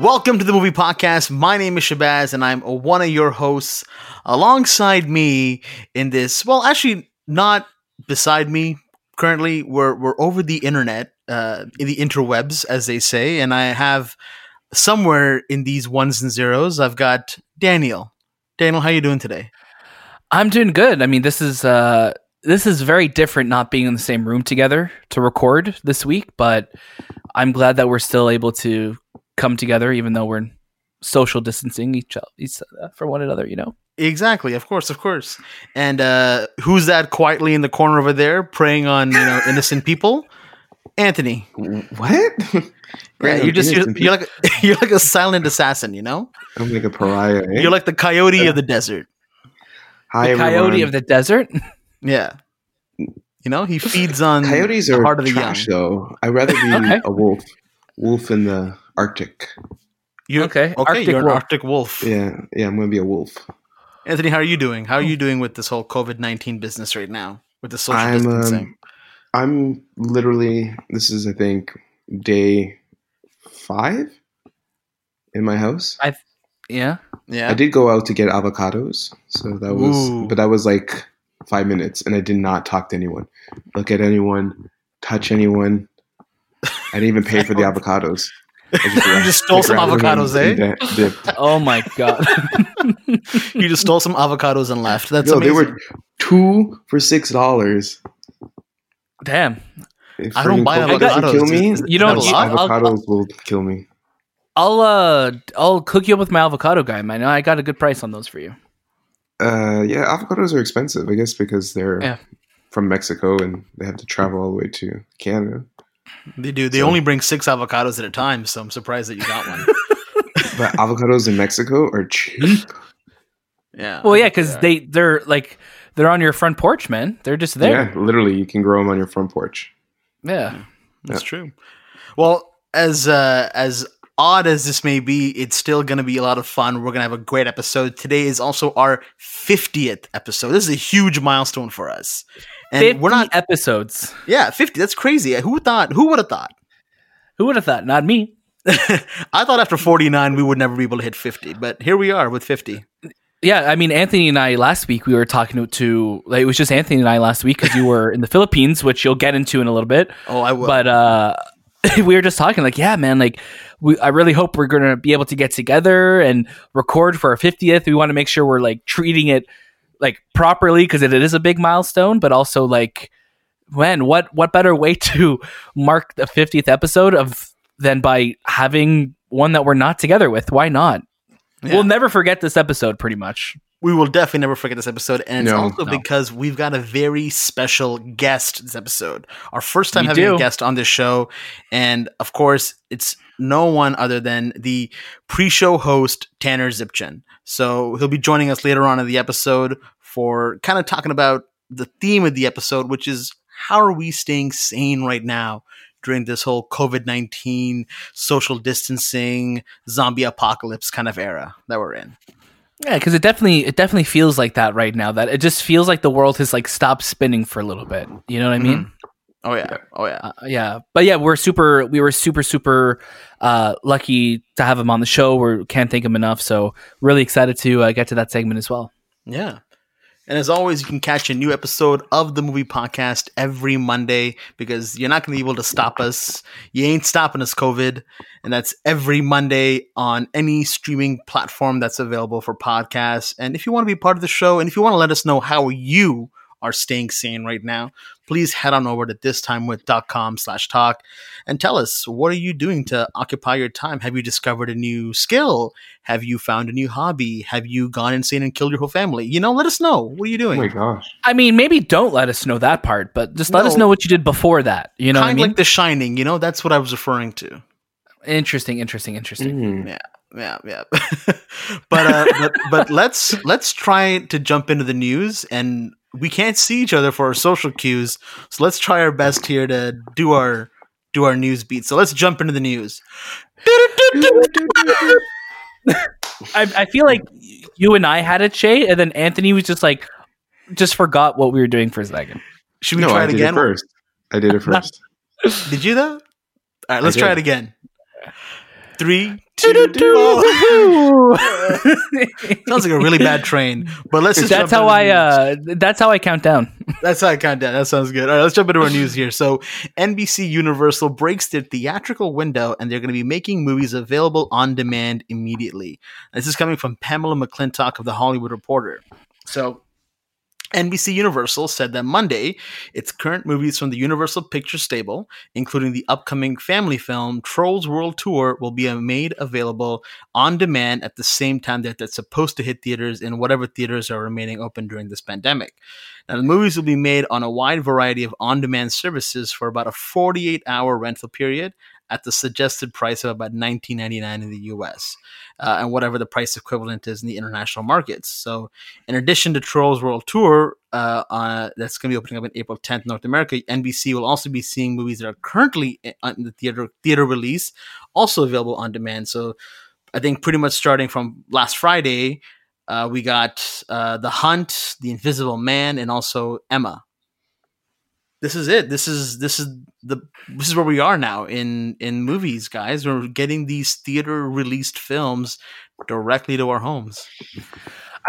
Welcome to the movie podcast. My name is Shahbaz, and I'm one of your hosts. Alongside me in this, well, actually, not beside me. Currently, we're we're over the internet, uh, in the interwebs, as they say, and I have somewhere in these ones and zeros, I've got Daniel. Daniel, how are you doing today? I'm doing good. I mean, this is uh this is very different not being in the same room together to record this week, but I'm glad that we're still able to come together even though we're social distancing each, each uh, from one another, you know. Exactly, of course, of course. And uh who's that quietly in the corner over there preying on, you know, innocent people? Anthony. What? Yeah, you're just you're, you're like a, you're like a silent assassin, you know. I'm like a pariah. Eh? You're like the coyote of the desert. Hi, the everyone. coyote of the desert. Yeah, you know he feeds on Coyotes the are heart of the trash, young. though. I'd rather be Okay. a wolf. Wolf in the Arctic. You Okay, Okay, Arctic you're an. Arctic wolf. Yeah, yeah. I'm gonna be a wolf. Anthony, how are you doing? How are you doing with this whole COVID nineteen business right now with the social I'm, distancing? um, I'm literally. This is, I think, day five in my house. I, yeah. yeah, I did go out to get avocados, so that was, Ooh. but that was like five minutes, and I did not talk to anyone, look at anyone, touch anyone. I didn't even pay for the avocados. I You just stole some avocados, and- eh? and dipped. Oh my god. you just stole some avocados and left. That's no, amazing. they were two for six dollars. Damn. I don't buy avocados. Kill me. Is- is You don't- that a you- lot? I'll- avocados will kill me. I'll uh I'll cook you up with my avocado guy, man. I got a good price on those for you. Uh, yeah, avocados are expensive, I guess, because they're Yeah. from Mexico and they have to travel all the way to Canada. They do. They So- only bring six avocados at a time, so I'm surprised that you got one. But avocados in Mexico are cheap. yeah. Well, yeah, because they they're like they're on your front porch, man. They're just there. Yeah, literally, you can grow them on your front porch. Yeah. That's true. Well, as uh, as odd as this may be, it's still going to be a lot of fun. We're going to have a great episode. Today is also our 50th episode. This is a huge milestone for us. And 50 we're not episodes. Yeah, 50. That's crazy. Who thought who would have thought? Who would have thought? Not me. I thought after 49 we would never be able to hit 50, but here we are with 50. Yeah, I mean, Anthony and I last week we were talking to, like, it was just Anthony and I last week because you were in the Philippines, which you'll get into in a little bit. Oh, I will. But uh, we were just talking like, yeah, man, like we, I really hope we're gonna be able to get together and record for our fiftieth. We want to make sure we're like treating it like properly because it, it is a big milestone, but also like, when what what better way to mark the fiftieth episode of than by having one that we're not together with? Why not? Yeah. We'll never forget this episode, pretty much. we will definitely never forget this episode and it's No, also no. because we've got a very special guest this episode our first time We having do. a guest on this show and of course it's no one other than the pre-show host tanner zipchen so he'll be joining us later on in the episode for kind of talking about the theme of the episode which is how are we staying sane right now during this whole covid-19 social distancing zombie apocalypse kind of era that we're in Yeah, because it definitely it definitely feels like that right now. That it just feels like the world has like stopped spinning for a little bit. You know what I mm-hmm. mean? Oh yeah oh yeah Uh, yeah, but yeah, we're super. We were super super uh, lucky to have him on the show. We can't thank him enough. So really excited to uh, get to that segment as well. Yeah. And as always, you can catch a new episode of the movie podcast every Monday because you're not going to be able to stop us. You ain't stopping us, COVID. And that's every Monday on any streaming platform that's available for podcasts. And if you want to be part of the show and if you want to let us know how you are staying sane right now, please head on over to thistimewith.com slash talk and tell us what are you doing to occupy your time? Have you discovered a new skill? Have you found a new hobby? Have you gone insane and killed your whole family? You know, let us know. What are you Oh doing? my gosh. I mean, maybe don't let us know that part, but just let us know what you did before that. You know what I mean? like The Shining, you know, that's what I was referring to. interesting, interesting, interesting. Mm. Yeah, yeah. but uh, but but let's let's try to jump into the news, and we can't see each other for our social cues, so let's try our best here to do our do our news beat. So let's jump into the news. I, I feel like you and I had a Shay, and then Anthony was just like, just forgot what we were doing for a second. Should we no, try I it again? it first. I did it first. Did you though? All right, let's try it again. Three, Sounds like a really bad train. But let's just that's how I uh that's how I count down. That's how I count down. That sounds good. All right, let's jump into our news here. So, NBC Universal breaks their theatrical window, and they're going to be making movies available on demand immediately. This is coming from Pamela McClintock of the Hollywood Reporter. So, NBC Universal said that Monday, its current movies from the Universal Pictures stable, including the upcoming family film Trolls World Tour, will be made available on demand at the same time that they're supposed to hit theaters in whatever theaters are remaining open during this pandemic. Now, the movies will be made on a wide variety of on demand services for about a 48 hour rental period at the suggested price of about $19.99 in the US, uh, and whatever the price equivalent is in the international markets. So, in addition to Trolls World Tour, uh, uh, that's going to be opening up in April 10th, North America, NBC will also be seeing movies that are currently in in the theater theater release, also available on demand. So, I think pretty much starting from last Friday, uh, we got uh, The Hunt, The Invisible Man, and also Emma. This is it. This is this is the this is where we are now in in movies, guys. We're getting these theater released films directly to our homes.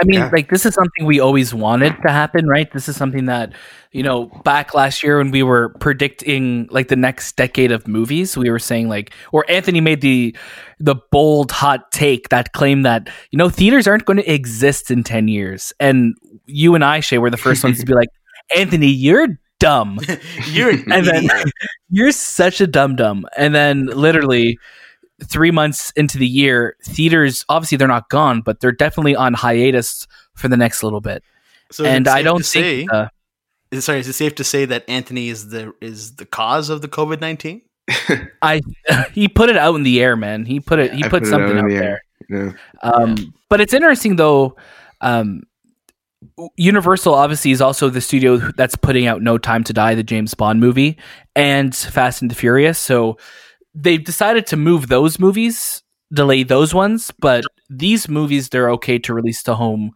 I mean, Yeah. like this is something we always wanted to happen, right? This is something that, you know, back last year when we were predicting like the next decade of movies, we were saying like or Anthony made the the bold hot take that claimed that, you know, theaters aren't going to exist in 10 years. And you and I, Shay, were the first ones to be like, Anthony, you're dumb. You're an and then you're such a dumb dum. And then literally three months into the year, theaters obviously they're not gone, but they're definitely on hiatus for the next little bit. So and I don't to say, uh, is- sorry, is it safe to say that Anthony is the is the cause of the COVID nineteen? I he put it out in the air, man. He put it he put, put something out out the there. Yeah. Um, But it's interesting though. Um, Universal obviously is also the studio that's putting out No Time to Die, the James Bond movie, and Fast and the Furious. So they've decided to move those movies, delay those ones, but these movies they're okay to release to home.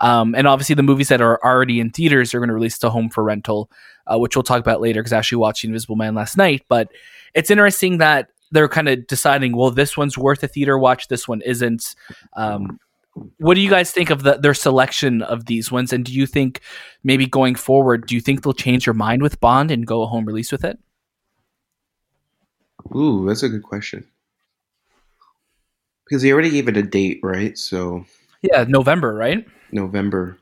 Um, and obviously, the movies that are already in theaters are going to release to home for rental, uh, which we'll talk about later. Because I actually, watched Invisible Man last night, but it's interesting that they're kind of deciding, well, this one's worth a theater watch, this one isn't. Um, what do you guys think of the, their selection of these ones? And do you think maybe going forward, do you think they'll change your mind with Bond and go a home release with it? Ooh, that's a good question. Because they already gave it a date, right? So Yeah, November, right? November.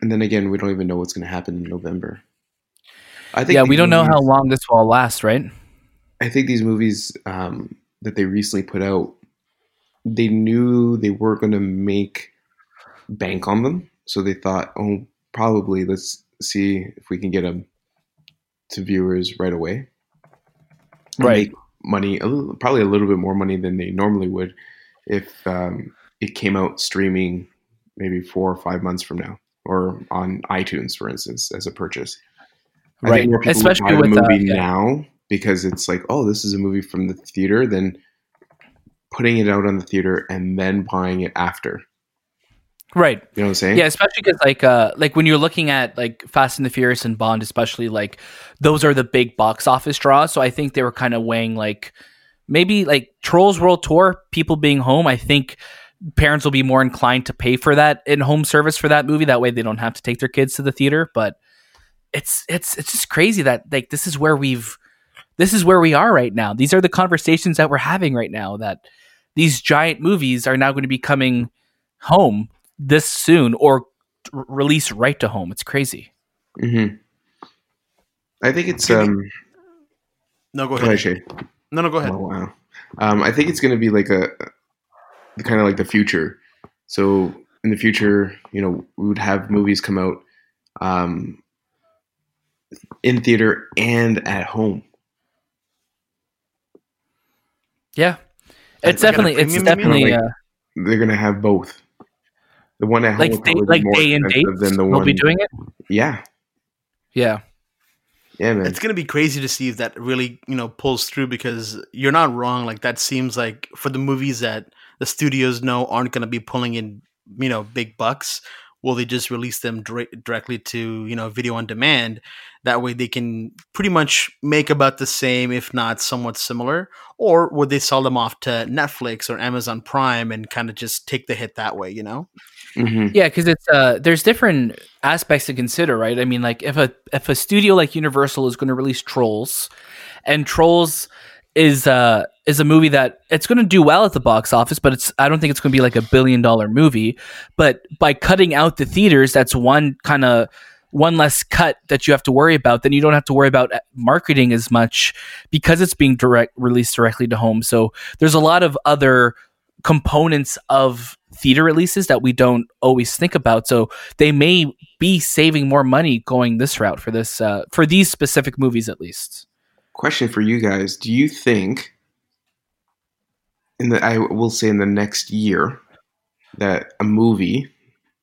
And then again, we don't even know what's going to happen in November. I think Yeah, we don't know how long this will last, right? I think these movies um, that they recently put out, they knew they weren't going to make bank on them, so they thought, oh, probably let's see if we can get them to viewers right away, Right. make money, a little, probably a little bit more money than they normally would if um, it came out streaming maybe four or five months from now, or on iTunes, for instance, as a purchase. I Right. think more people Especially with, the uh, movie yeah. now because it's like, oh, this is a movie from the theater, then putting it out on the theater and then buying it after. Right. You know what I'm saying? Yeah, especially because like uh like when you're looking at like Fast and the Furious and Bond, especially like those are the big box office draws. So I think they were kind of weighing like maybe like Trolls World Tour, people being home. I think parents will be more inclined to pay for that in home service for that movie. That way they don't have to take their kids to the theater. But it's it's it's just crazy that like this is where we've this is where we are right now. These are the conversations that we're having right now. That these giant movies are now going to be coming home this soon or r- release right to home. It's crazy. hmm I think it's um. No, go Go ahead, ahead. Shay. No, no, go ahead. Oh wow. Um, I think it's going to be like a, kind of like the future. So in the future, you know, we would have movies come out um, in theater and at home. Yeah, Like- it's like definitely it's premium, you mean? definitely Like, uh, They're going to have both. The one at home like will day, probably like more day and date. expensive than the They'll one. be doing it. Yeah, Yeah, yeah, man. It's gonna be crazy to see if that really, you know, pulls through because you're not wrong. Like that seems like for the movies that the studios know aren't gonna be pulling in, you know, big bucks. Will they just release them dire- directly to you know video on demand? That way they can pretty much make about the same, if not somewhat similar. Or would they sell them off to Netflix or Amazon Prime and kind of just take the hit that way, you know? hmm Yeah, because it's uh, there's different aspects to consider, right? I mean, like if a if a studio like Universal is going to release Trolls, and Trolls is uh is a movie that it's going to do well at the box office, but it's I don't think it's going to be like a billion dollar movie. But by cutting out the theaters, that's one kind of one less cut that you have to worry about. Then you don't have to worry about uh, marketing as much because it's being direct released directly to home. So there's a lot of other components of theater releases that we don't always think about. So they may be saving more money going this route for this uh, for these specific movies at least. Question for you guys: Do you think, in the I will say in the next year, that a movie,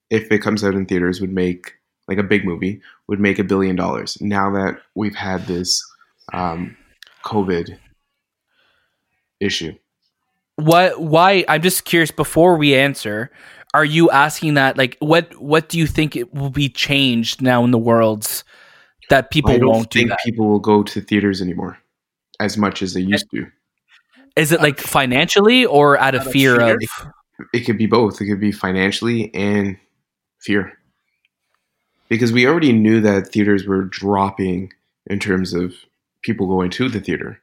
if it comes out in theaters, would make like a big movie would make a billion dollars? Now that we've had this um, COVID issue. What why I'm just curious before we answer, are you asking that like what what do you think it will be changed now in the world that people I don't won't do think that? people will go to theaters anymore as much as they used to. Is it like financially or out of Out of fear fear? of It could be both. It could be financially and fear. Because we already knew that theaters were dropping in terms of people going to the theater.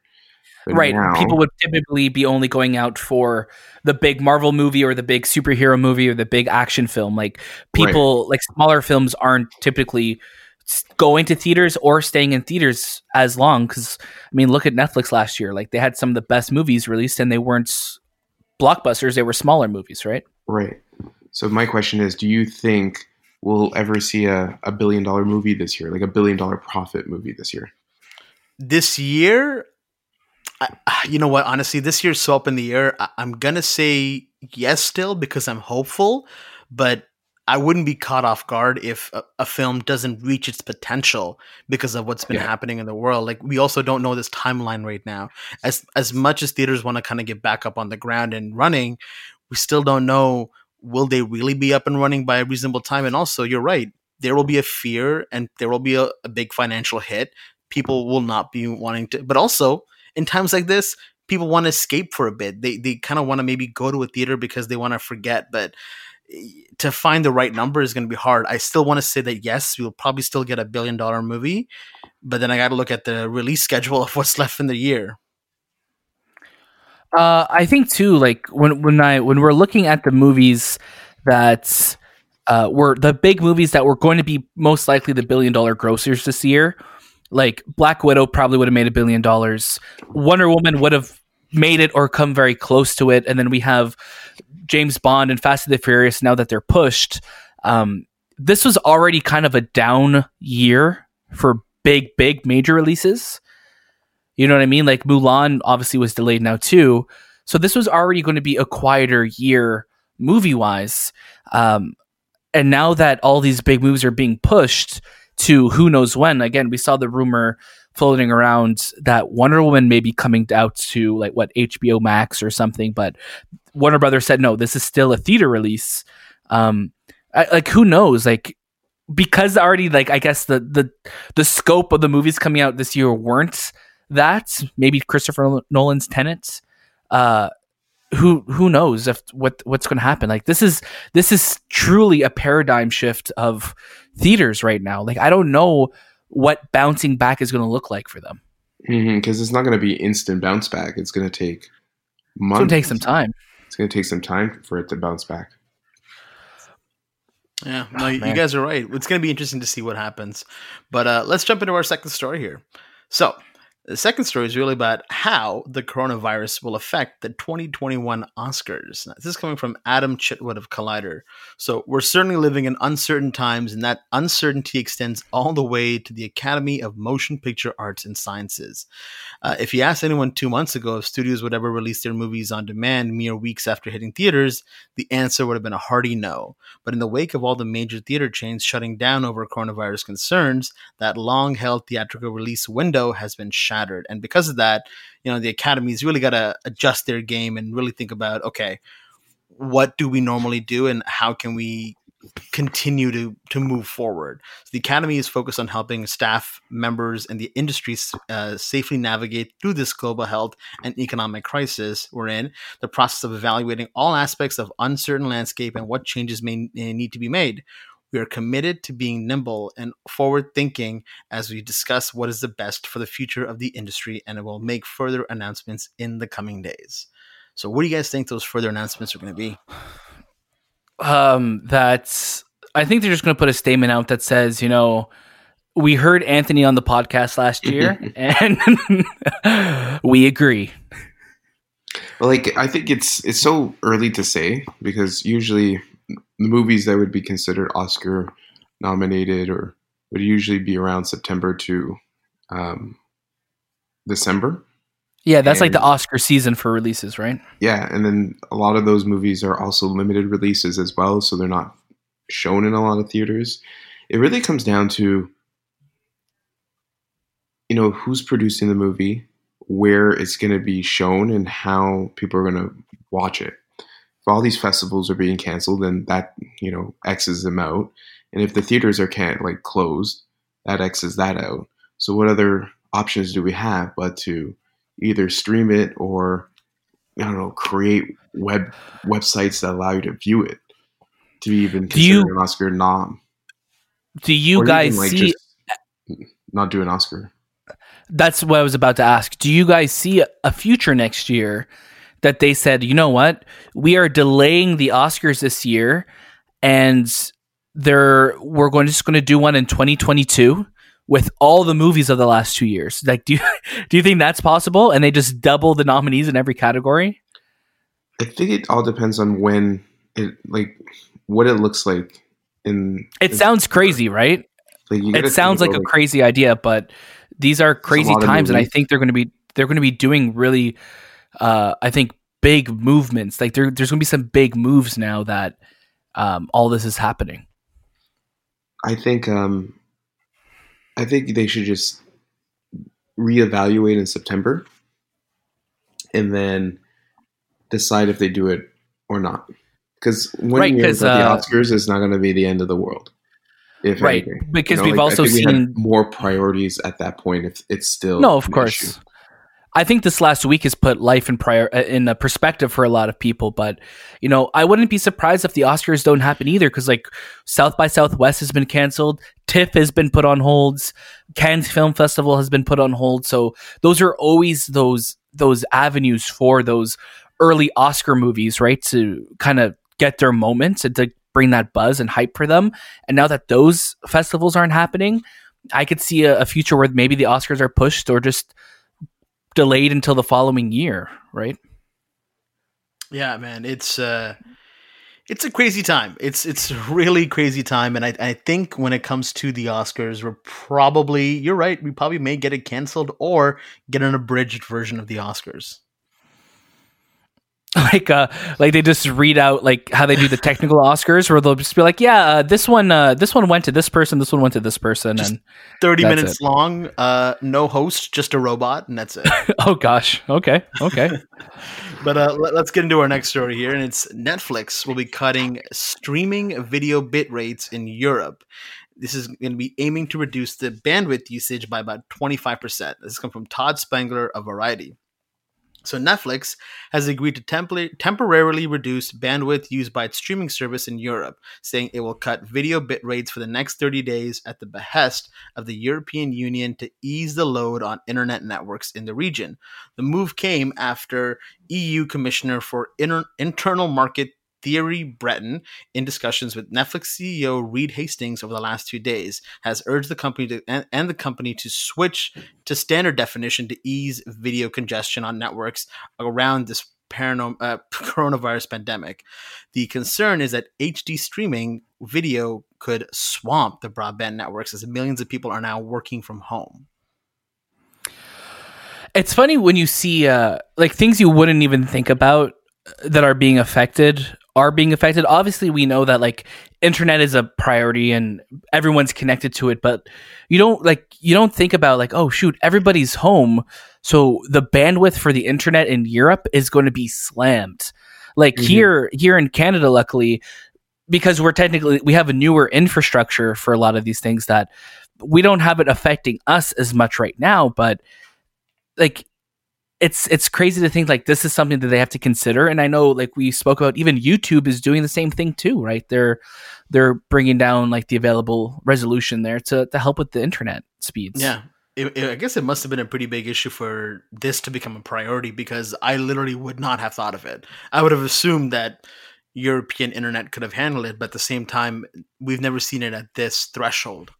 But right now- people would typically be only going out for the big marvel movie or the big superhero movie or the big action film like people like smaller films aren't typically going to theaters or staying in theaters as long because i mean look at netflix last year like they had some of the best movies released and they weren't blockbusters they were smaller movies right Right. So my question is, do you think we'll ever see a, a billion dollar movie this year, like a billion dollar profit movie this year? this year I, you know what honestly this year's so up in the air I, i'm gonna say yes still because i'm hopeful but i wouldn't be caught off guard if a, a film doesn't reach its potential because of what's been Yeah. happening in the world. Like we also don't know this timeline right now. As as much as theaters want to kind of get back up on the ground and running we still don't know will they really be up and running by a reasonable time? And also you're right there will be a fear and there will be a, a big financial hit. People will not be wanting to but also in times like this people want to escape for a bit. They they kind of want to maybe go to a theater because they want to forget but to find the right number is going to be hard i still want to say that yes we'll probably still get a billion dollar movie but then i got to look at the release schedule of what's left in the year Uh, I think too, like when when I when we're looking at the movies that uh, were the big movies that were going to be most likely the billion dollar grossers this year, like Black Widow probably would have made a billion dollars. Wonder Woman would have made it or come very close to it, and then we have James Bond and Fast and the Furious. Now that they're pushed, um, this was already kind of a down year for big, big major releases. You know what I mean? Like Mulan obviously was delayed now too. So this was already going to be a quieter year movie wise. Um, and now that all these big movies are being pushed to who knows when, again, we saw the rumor floating around that Wonder Woman may be coming out to like what HBO Max or something, but Warner Brothers said no, this is still a theater release. Um, I, like who knows? Like because already like I guess the the the scope of the movies coming out this year weren't that maybe Christopher Nolan's Tenet. Uh, who who knows if what what's going to happen? Like this is this is truly a paradigm shift of theaters right now. Like I don't know what bouncing back is going to look like for them. Because it's not going to be instant bounce back. It's going to take months. It's months. going to take some time. It's going to take some time for it to bounce back. Yeah, no, you guys are right. It's going to be interesting to see what happens. But uh, let's jump into our second story here. So, the second story is really about how the coronavirus will affect the 2021 Oscars. Now, this is coming from Adam Chitwood of Collider. So, we're certainly living in uncertain times, and that uncertainty extends all the way to the Academy of Motion Picture Arts and Sciences. Uh, if you asked anyone two months ago if studios would ever release their movies on demand mere weeks after hitting theaters, the answer would have been a hearty no. But in the wake of all the major theater chains shutting down over coronavirus concerns, that long held theatrical release window has been shattered. And because of that, you know, the academies really got to adjust their game and really think about okay, what do we normally do and how can we continue to to move forward. So the academy is focused on helping staff members and the industry uh, safely navigate through this global health and economic crisis we're in. The process of evaluating all aspects of uncertain landscape and what changes may need to be made. We are committed to being nimble and forward thinking as we discuss what is the best for the future of the industry, and it will make further announcements in the coming days. So, what do you guys think those further announcements are going to be? um, that I think they're just going to put a statement out that says, you know, we heard Anthony on the podcast last year, and we agree. Like I think it's it's so early to say because usually the movies that would be considered Oscar nominated or would usually be around September to um, December. Yeah, that's and, like the Oscar season for releases, right? Yeah, and then a lot of those movies are also limited releases as well, so they're not shown in a lot of theaters. It really comes down to you know who's producing the movie, where it's going to be shown, and how people are going to watch it. All these festivals are being canceled, then that you know x's them out, and if the theaters are can't like closed, that x's that out. So what other options do we have but to either stream it or I don't know, create web websites that allow you to view it to even consider you, an Oscar nom. Do you or guys even, like, see not do an Oscar? That's what I was about to ask. Do you guys see a future next year that they said, you know what, we are delaying the Oscars this year, and they're we're going just going to do one in 2022 with all the movies of the last two years. Like, do you do you think that's possible? And they just double the nominees in every category. I think it all depends on when it like what it looks like. In it in sounds crazy, right? Like it sounds like a like, crazy idea, but these are crazy times, and I think they're going to be they're going to be doing really, uh, I think big movements. Like there, there's going to be some big moves now that um, all this is happening. I think um, I think they should just reevaluate in September and then decide if they do it or not. Because when right, you uh, the Oscars is not going to be the end of the world. If right, anything. because you know, we've like, also seen we more priorities at that point. If it's still no, of course. Issue. I think this last week has put life in prior uh, in perspective for a lot of people. But you know, I wouldn't be surprised if the Oscars don't happen either, because like South by Southwest has been canceled, TIFF has been put on holds, Cannes Film Festival has been put on hold. So those are always those those avenues for those early Oscar movies, right? To kind of get their moments and to bring that buzz and hype for them. And now that those festivals aren't happening, I could see a, a future where maybe the Oscars are pushed or just delayed until the following year, right? Yeah, man, it's uh it's a crazy time. It's it's a really crazy time, and I, I think when it comes to the Oscars, we're probably you're right. We probably may get it canceled or get an abridged version of the Oscars. like uh like they just read out like how they do the technical oscars where they'll just be like yeah uh, this one uh this one went to this person this one went to this person just and 30 minutes it. long uh no host just a robot and that's it. Oh gosh. Okay. Okay. But uh let, us get into our next story here and it's netflix will be cutting streaming video bit rates in europe. This is going to be aiming to reduce the bandwidth usage by about 25% this comes from todd spangler of variety so Netflix has agreed to temporarily reduce bandwidth used by its streaming service in Europe, saying it will cut video bit rates for the next 30 days at the behest of the European Union to ease the load on internet networks in the region. The move came after EU Commissioner for Inter- Internal Market Thierry Breton, in discussions with Netflix CEO Reed Hastings over the last two days, has urged the company to, and, and, the company to switch to standard definition to ease video congestion on networks around this parano- uh, coronavirus pandemic. The concern is that HD streaming video could swamp the broadband networks as millions of people are now working from home. It's funny when you see uh, like things you wouldn't even think about that are being affected are being affected. Obviously, we know that like internet is a priority and everyone's connected to it, but you don't like you don't think about like oh shoot, everybody's home, so the bandwidth for the internet in Europe is going to be slammed. Like mm-hmm. here here in Canada, luckily, because we're technically we have a newer infrastructure for a lot of these things that we don't have it affecting us as much right now but like it's it's crazy to think like this is something that they have to consider and i know like we spoke about even youtube is doing the same thing too right they're they're bringing down like the available resolution there to to help with the internet speeds Yeah. It, it- I guess it must have been a pretty big issue for this to become a priority because I literally would not have thought of it. I would have assumed that European internet could have handled it, but at the same time, we've never seen it at this threshold.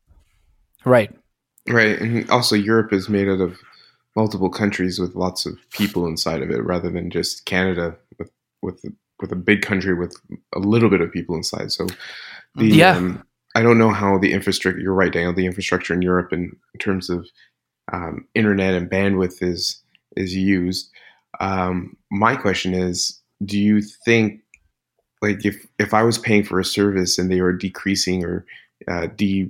right Right, and also Europe is made out of multiple countries with lots of people inside of it, rather than just Canada with with with a big country with a little bit of people inside. So, the Yeah. um, I don't know how the infrastructure. You're right, Daniel. The infrastructure in Europe, in, in terms of um, internet and bandwidth, is is used. Um, my question is, do you think, like, if if I was paying for a service and they were decreasing or uh, de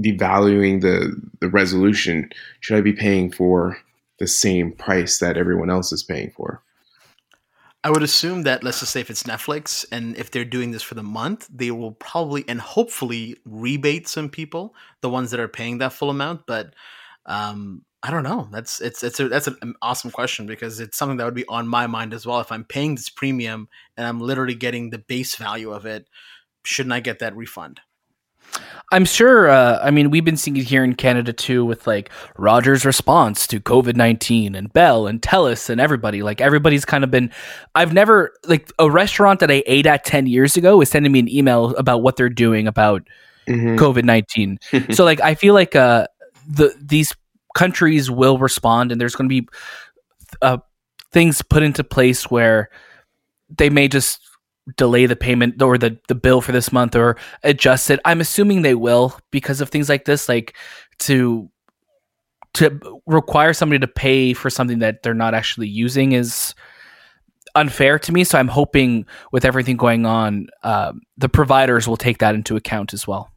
devaluing the the resolution, should I be paying for the same price that everyone else is paying for? I would assume that, let's just say if it's Netflix and if they're doing this for the month, they will probably and hopefully rebate some people, the ones that are paying that full amount. But um, I don't know. That's it's it's a, that's an awesome question because it's something that would be on my mind as well. If I'm paying this premium and I'm literally getting the base value of it, shouldn't I get that refund? I'm sure. Uh, I mean, we've been seeing it here in Canada too, with like Rogers' response to COVID nineteen, and Bell and Telus and everybody. Like everybody's kind of been. I've never like a restaurant that I ate at ten years ago is sending me an email about what they're doing about Mhm. COVID nineteen. so like, I feel like uh, the these countries will respond, and there's going to be uh, things put into place where they may just delay the payment or the, the bill for this month or adjust it. I'm assuming they will because of things like this, like to to require somebody to pay for something that they're not actually using is unfair to me. So I'm hoping with everything going on, um, the providers will take that into account as well.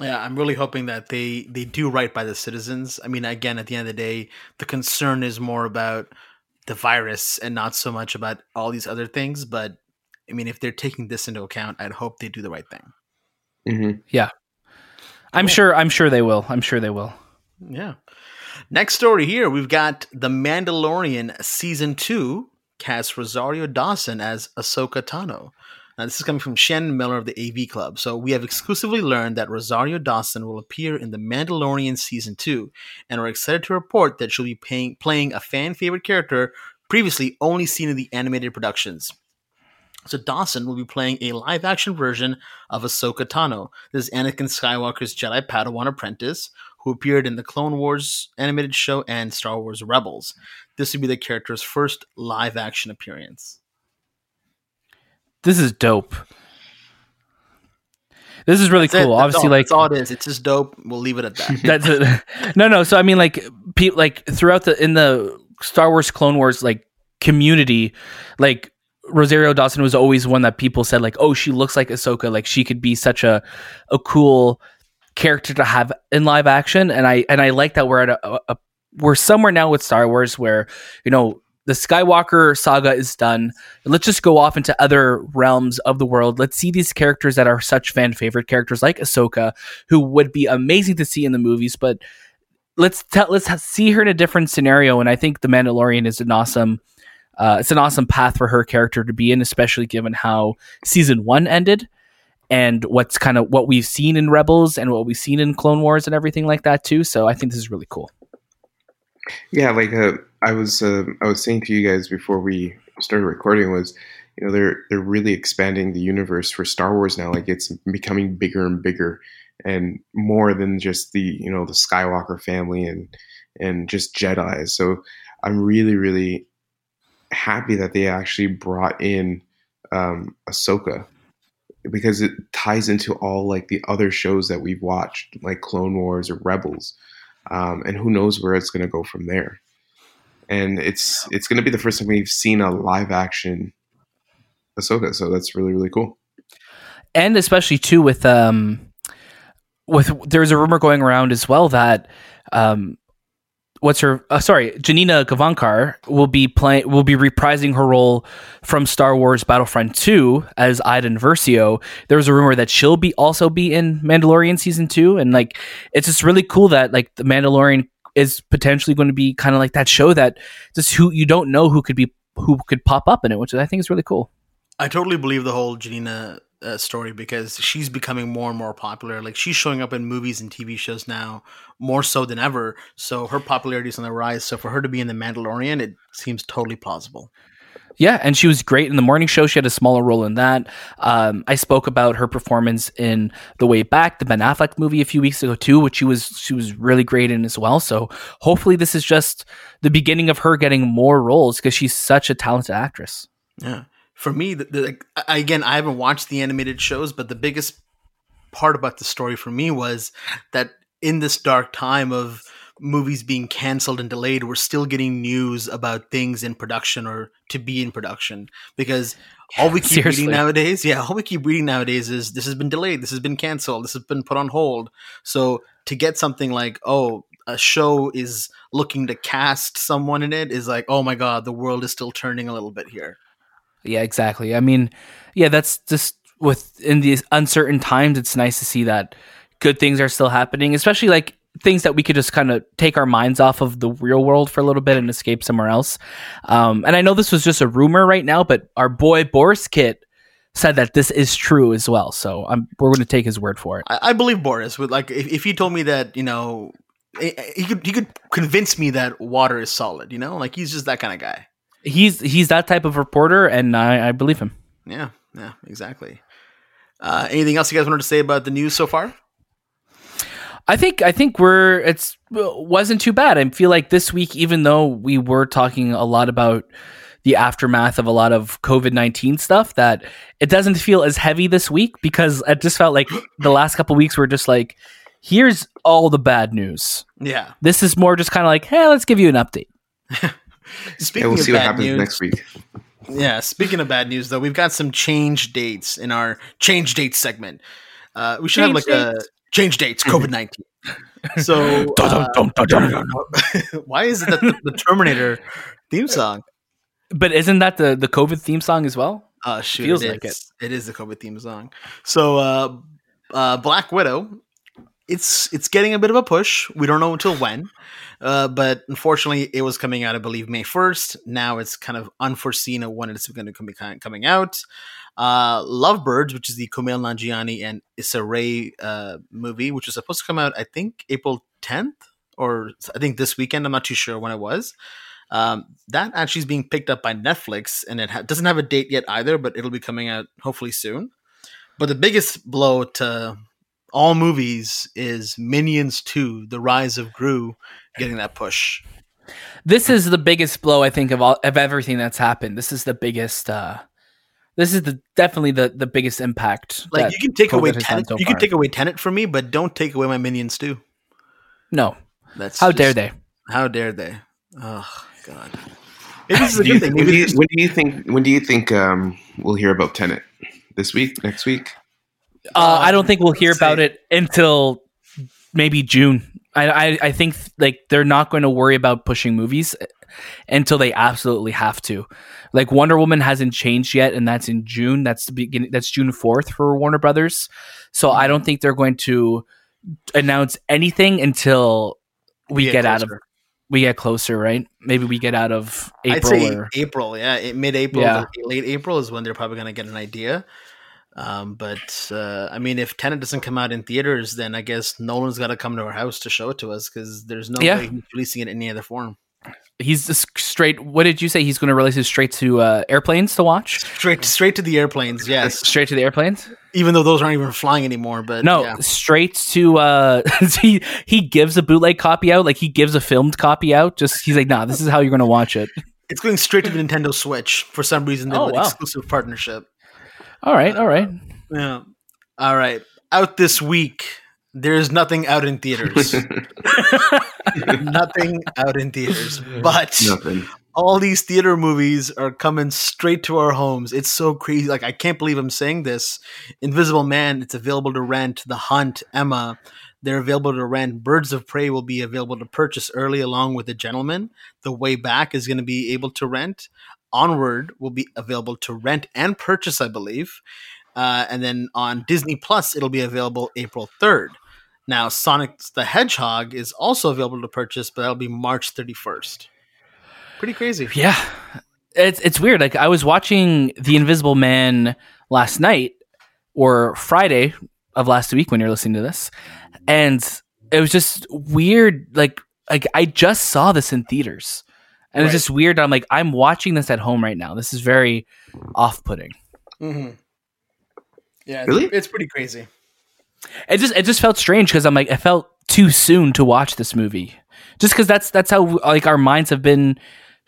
Yeah, I'm really hoping that they they do right by the citizens. I mean, again, at the end of the day, the concern is more about the virus and not so much about all these other things. But I mean, if they're taking this into account, I'd hope they do the right thing. Mhm. Yeah, I'm Cool. sure. I'm sure they will. I'm sure they will. Yeah. Next story here, we've got The Mandalorian season two cast Rosario Dawson as Ahsoka Tano. Now, this is coming from Shannon Miller of the AV Club. So, we have exclusively learned that Rosario Dawson will appear in The Mandalorian season two, and we're excited to report that she'll be paying, playing a fan favorite character previously only seen in the animated productions. So Dawson will be playing a live action version of Ahsoka Tano. This is Anakin Skywalker's Jedi Padawan apprentice, who appeared in the Clone Wars animated show and Star Wars Rebels. This would be the character's first live action appearance. This is dope. This is really That's cool. That's Obviously, all. like that's all it is. It's just dope. We'll leave it at that. that's it. no no so i mean like pe- like throughout the in the star wars clone wars like community like rosario dawson was always one that people said like oh she looks like ahsoka like she could be such a a cool character to have in live action and i and i like that we're at a, a, a we're somewhere now with star wars where you know the skywalker saga is done let's just go off into other realms of the world let's see these characters that are such fan favorite characters like ahsoka who would be amazing to see in the movies, but let's tell let's see her in a different scenario. And I think the Mandalorian is an awesome, uh, it's an awesome path for her character to be in, especially given how season one ended and what's kind of what we've seen in Rebels and what we've seen in Clone Wars and everything like that too. So I think this is really cool. Yeah, like uh, I was uh, I was saying to you guys before we started recording was, you know, they're they're really expanding the universe for Star Wars now. Like it's becoming bigger and bigger, and more than just the you know the Skywalker family and and just Jedi. So I'm really really happy that they actually brought in um, Ahsoka because it ties into all like the other shows that we've watched, like Clone Wars or Rebels, um, and who knows where it's going to go from there. And it's it's going to be the first time we've seen a live action Ahsoka, so that's really really cool. and especially too with um with there's a rumor going around as well that um what's her uh, sorry janina gavankar will be playing will be reprising her role from star wars battlefront 2 as iden versio. There was a rumor that she'll be also be in mandalorian season 2 and like it's just really cool that like the mandalorian is potentially going to be kind of like that show that just who you don't know who could be who could pop up in it which i think is really cool. I totally believe the whole Janina uh, story because she's becoming more and more popular. Like she's showing up in movies and TV shows now more so than ever. So her popularity is on the rise. So for her to be in The Mandalorian, it seems totally plausible. Yeah, and she was great in the morning show. She had a smaller role in that. Um, I spoke about her performance in The Way Back, the Ben Affleck movie, a few weeks ago too, which she was she was really great in as well. So hopefully, this is just the beginning of her getting more roles because she's such a talented actress. Yeah, for me, the, the, like, again, I haven't watched the animated shows, but the biggest part about the story for me was that in this dark time of movies being canceled and delayed, we're still getting news about things in production or to be in production because all we keep Seriously. reading nowadays, yeah, all we keep reading nowadays is this has been delayed, this has been canceled, this has been put on hold. So to get something like, oh, a show is looking to cast someone in it is like, oh my god, the world is still turning a little bit here. Yeah, exactly. I mean, yeah, that's just with in these uncertain times. It's nice to see that good things are still happening, especially like things that we could just kind of take our minds off of the real world for a little bit and escape somewhere else. Um, and I know this was just a rumor right now, but our boy Boris Kit said that this is true as well. So I'm, we're going to take his word for it. I, I believe Boris would like if, if he told me that you know eh, eh, he could he could convince me that water is solid. You know, like he's just that kind of guy. He's he's that type of reporter, and I, I believe him. Yeah, yeah, exactly. Uh, anything else you guys wanted to say about the news so far? I think I think we're it's wasn't too bad. I feel like this week, even though we were talking a lot about the aftermath of a lot of COVID nineteen stuff, that it doesn't feel as heavy this week because it just felt like the last couple weeks were just like, here's all the bad news. Yeah. This is more just kind of like, hey, let's give you an update. Speaking Yeah, we'll of see what happens news, next week. yeah. Speaking of bad news, though, we've got some change dates in our change dates segment. Uh, we should have Change like a change dates COVID nineteen. So, uh, why is it that the, the Terminator theme song? But isn't that the the COVID theme song as well? Uh, shoot, Feels it like is. It is the COVID theme song. So, uh, uh, Black Widow, it's it's getting a bit of a push. We don't know until when, uh, but unfortunately, it was coming out, I believe, May first. Now it's kind of unforeseen of when it's going to come coming out. Uh, Lovebirds, which is the Kumail Nanjiani and Issa Rae uh, movie, which was supposed to come out, I think, April tenth or I think this weekend. I'm not too sure when it was. Um, that actually is being picked up by Netflix, and it ha- doesn't have a date yet either, but it'll be coming out hopefully soon. But the biggest blow to all movies is Minions 2: The Rise of Gru getting that push. This is the biggest blow I think of all of everything that's happened. This is the biggest. uh This is the definitely the the biggest impact. Like you can take away COVID has done Tenet, so you can take away Tenet from me, but don't take away my Minions 2. no. That's How just- dare they? How dare they? Oh God. Maybe this is a Do you- good thing. when, do you, when do you think? When do you think um, we'll hear about Tenet? This week? Next week? Uh, I don't think we'll hear about it until maybe June. I, I I think like they're not going to worry about pushing movies until they absolutely have to. Like Wonder Woman hasn't changed yet, and that's in June. That's the beginning. That's June fourth for Warner Brothers. So I don't think they're going to announce anything until we get get, out of we get closer. Right? Maybe we get out of I'd April say or April, yeah, mid April, Yeah. late April is when they're probably going to get an idea. Um, but uh, I mean, if Tenet doesn't come out in theaters, then I guess Nolan's got to come to our house to show it to us because there's no Yeah. way he's releasing it in any other form. he's just straight. What did you say? He's going to release it straight to uh, airplanes to watch. Straight, straight to the airplanes, yes. Straight to the airplanes. Even though those aren't even flying anymore, but No, yeah. straight to uh he he gives a bootleg copy out, like he gives a filmed copy out. Just he's like, nah, this is how you're gonna watch it. it's going straight to the Nintendo Switch for some reason. They Oh, wow. exclusive partnership. All right, all right. Yeah. All right. Out this week, there's nothing out in theaters. nothing out in theaters, but Nothing. all these theater movies are coming straight to our homes. It's so crazy. Like I can't believe I'm saying this. Invisible Man, it's available to rent. The Hunt, Emma, they're available to rent. Birds of Prey will be available to purchase early, along with The Gentlemen. The Way Back is going to be able to rent. Onward will be available to rent and purchase, I believe. Uh, and then on Disney Plus, it'll be available April 3rd. Now, Sonic the Hedgehog is also available to purchase, but that'll be March 31st. Pretty crazy. Yeah. It's it's weird. Like I was watching The Invisible Man last night or Friday of last week when you're listening to this. And it was just weird like like I just saw this in theaters. And Right. it's just weird. I'm like I'm watching this at home right now. This is very off-putting. Mm-hmm. Yeah, it's, Really? it's pretty crazy. It just it just felt strange because I'm like it felt too soon to watch this movie. Just because that's that's how like our minds have been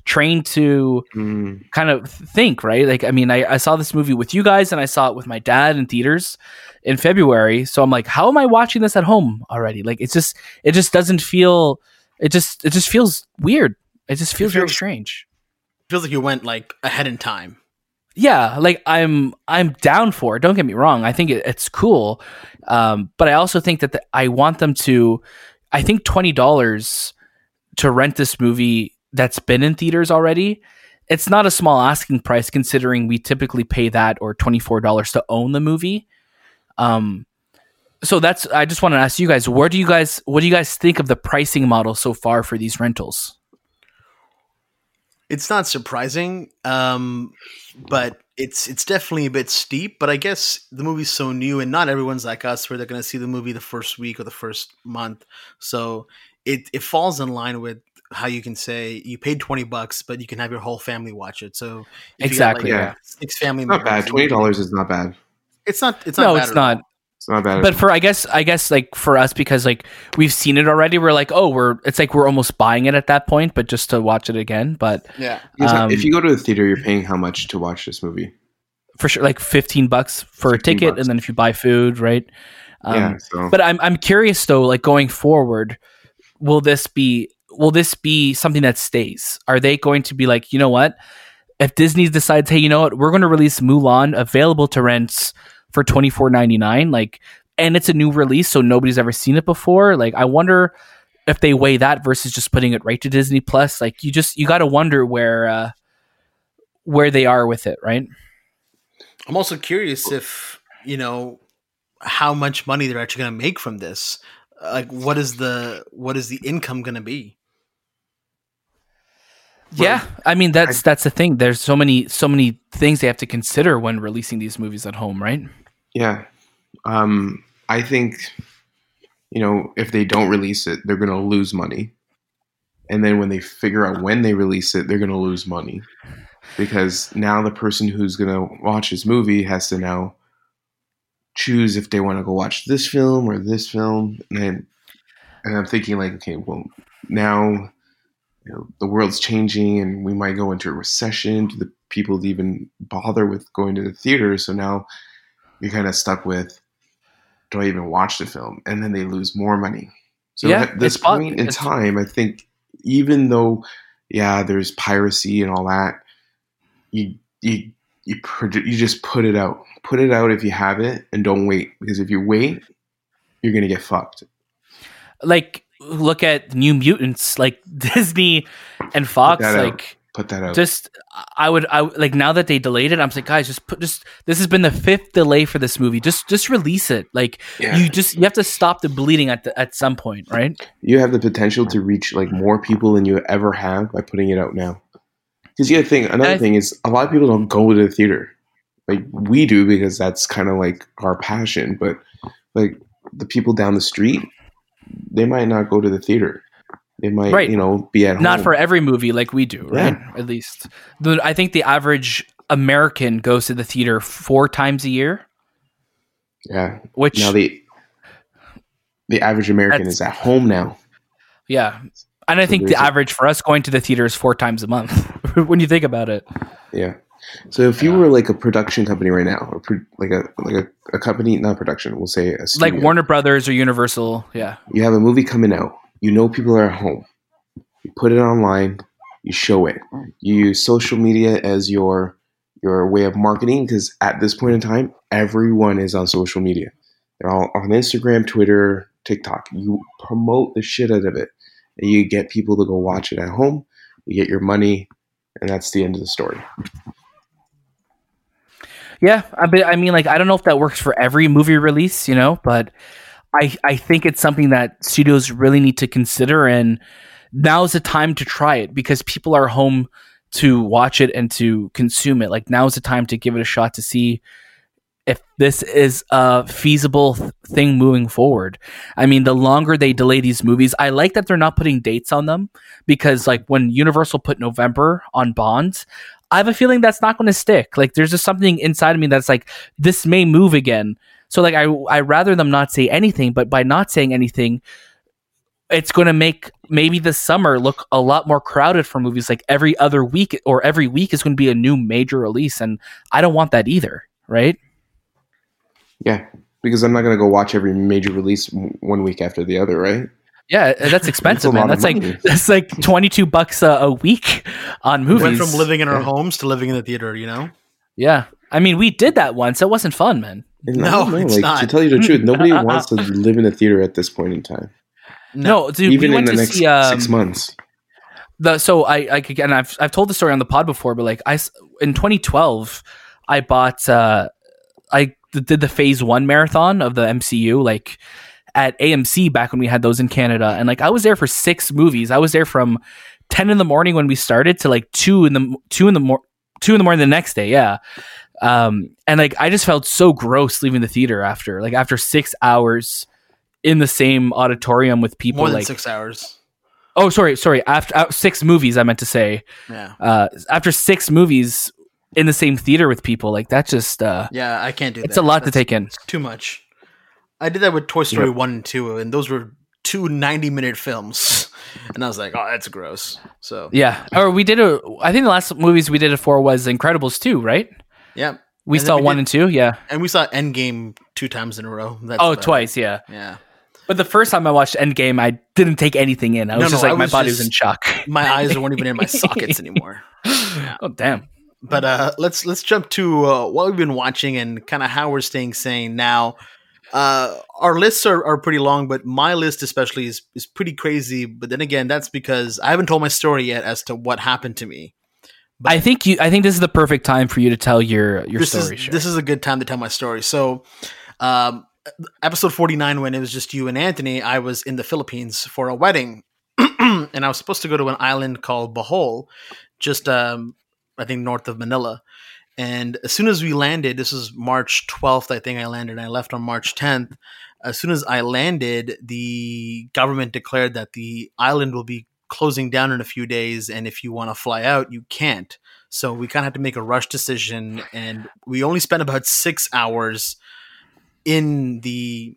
trained to Mm, kind of think, right? Like, I mean, I, I saw this movie with you guys and I saw it with my dad in theaters in February. So I'm like, how am I watching this at home already? Like, it's just, it just doesn't feel, it just, it just feels weird. It just feels very feels- strange. feels like you went like ahead in time. Yeah, like I'm, I'm down for it. Don't get me wrong. I think it, it's cool, um, but I also think that the, I want them to. I think twenty dollars to rent this movie that's been in theaters already. It's not a small asking price considering we typically pay that or twenty four dollars to own the movie. Um, so that's. I just want to ask you guys, where do you guys, what do you guys think of the pricing model so far for these rentals? It's not surprising, um, but it's it's definitely a bit steep. But I guess the movie's so new, and not everyone's like us, where they're going to see the movie the first week or the first month. So it it falls in line with how you can say you paid twenty bucks, but you can have your whole family watch it. So if you got, Exactly, yeah. six family not bad. Twenty dollars is not bad. It's not. It's not. no, bad it's at all. not. It's not bad. but for I guess I guess like for us because like we've seen it already, we're like, oh, we're it's like we're almost buying it at that point, but just to watch it again. But Yeah. Um, if you go to the theater, you're paying how much to watch this movie? for sure, like fifteen bucks for a ticket, bucks. and then if you buy food, right? Um, yeah. So But I'm I'm curious though, like going forward, will this be will this be something that stays? Are they going to be like, you know what? If Disney decides, hey, you know what, we're going to release Mulan available to rents for twenty four ninety nine, like, and it's a new release, so nobody's ever seen it before. Like, I wonder if they weigh that versus just putting it right to Disney Plus. Like, you just you got to wonder where uh, where they are with it, right? I'm also curious if you know how much money they're actually going to make from this. Like, what is the what is the income going to be? Yeah, I mean that's that's the thing. There's so many so many things they have to consider when releasing these movies at home, right? Yeah, um, I think you know if they don't release it, they're going to lose money, and then when they figure out when they release it, they're going to lose money because now the person who's going to watch this movie has to now choose if they want to go watch this film or this film, and and I'm thinking like, okay, well now. You know, the world's changing and we might go into a recession. Do the people even bother with going to the theater? So now you're kind of stuck with do I even watch the film? And then they lose more money. So Yeah, at this point in it's- time, I think even though, yeah, there's piracy and all that, you you you you just put it out. Put it out if you have it, and don't wait because if you wait, you're gonna get fucked. Like look at New Mutants, like Disney and Fox, like out. Put that out. just I would I like now that they delayed it, I'm like guys, just put just this has been the fifth delay for this movie. Just just release it. Like Yeah. you just you have to stop the bleeding at the, at some point, right? you have the potential to reach like more people than you ever have by putting it out now. Because the other thing, another I- thing is a lot of people don't go to the theater, like we do because that's kind of like our passion. But like the people down the street, they might not go to the theater. They might, Right. you know, be at home. Not home. for every movie like we do, right? At least the, I think the average American goes to the theater four times a year, yeah. which Now the the average American is at home now. yeah. And I think the a- average for us going to the theater is four times a month when you think about it. Yeah. So if you were like a production company right now, or pro- like a like a, a company, not production, we'll say a Like. Warner Brothers or Universal, yeah. you have a movie coming out. You know people are at home. You put it online. You show it. You use social media as your your way of marketing because at this point in time, everyone is on social media. They're all on Instagram, Twitter, TikTok. You promote the shit out of it, and you get people to go watch it at home. You get your money, and that's the end of the story. Yeah, I, I mean, like, I don't know if that works for every movie release, you know, but I I think it's something that studios really need to consider, and now's the time to try it because people are home to watch it and to consume it. Like, now's the time to give it a shot to see if this is a feasible th- thing moving forward. I mean, the longer they delay these movies, I like that they're not putting dates on them because, like, when Universal put November on Bonds, I have a feeling that's not going to stick. Like, there's just something inside of me that's like, this may move again. So, like, I I rather them not say anything, but by not saying anything, it's going to make maybe the summer look a lot more crowded for movies. Like every other week or every week is going to be a new major release, and I don't want that either. Right? Yeah, because I'm not gonna go watch every major release one week after the other, right? Yeah, uh, that's expensive, a man. That's like money. that's like twenty two bucks a, a week on We movies. went from living in our Yeah. homes to living in the theater. You know, yeah, I mean, we did that once. It wasn't fun, man. And No, I know, it's like, not. To tell you the truth, nobody wants to live in a theater at this point in time. No, dude, Even we in the to next see um, six months. the so I I could and I've I've told the story on the pod before, but like I s- in 2012 I bought uh I did the Phase One marathon of the MCU like at AMC back when we had those in Canada, and like I was there for six movies. I was there from 10 in the morning when we started to like two in the two in the mor- two in the morning the next day. Yeah. Um, and like I just felt so gross leaving the theater after like after six hours in the same auditorium with people more than like six hours. oh sorry sorry after uh, six movies I meant to say Yeah, uh, after six movies in the same theater with people, like that just uh, yeah, I can't do that. it's that. a lot to take in. it's too much. I did that with Toy Story Yep. one and two, and those were two 90 minute films, and I was like, oh, that's gross. So Yeah, or we did a. I think the last movies we did it for was Incredibles two, right? Yeah, We And saw we one did- and two, yeah. and we saw Endgame two times in a row. That's oh, it. twice, yeah. Yeah, But the first time I watched Endgame, I didn't take anything in. I was No, just no, like I my was body just- was in shock. my eyes weren't even in my sockets anymore. Oh damn. But uh, let's let's jump to uh, what we've been watching and kind of how we're staying sane now. Uh, our lists are, are pretty long, but my list especially is is pretty crazy. But then again, that's because I haven't told my story yet as to what happened to me. But- I think you. I think this is the perfect time for you to tell your your this story. is this is a good time to tell my story. So, um, episode forty nine, when it was just you and Anthony, I was in the Philippines for a wedding, and I was supposed to go to an island called Bohol, just um, I think north of Manila. And as soon as we landed, this was March twelfth, I think I landed. and I left on March tenth. As soon as I landed, the government declared that the island will be closing down in a few days, and if you want to fly out, you can't. So we kind of had to make a rush decision, and we only spent about six hours in the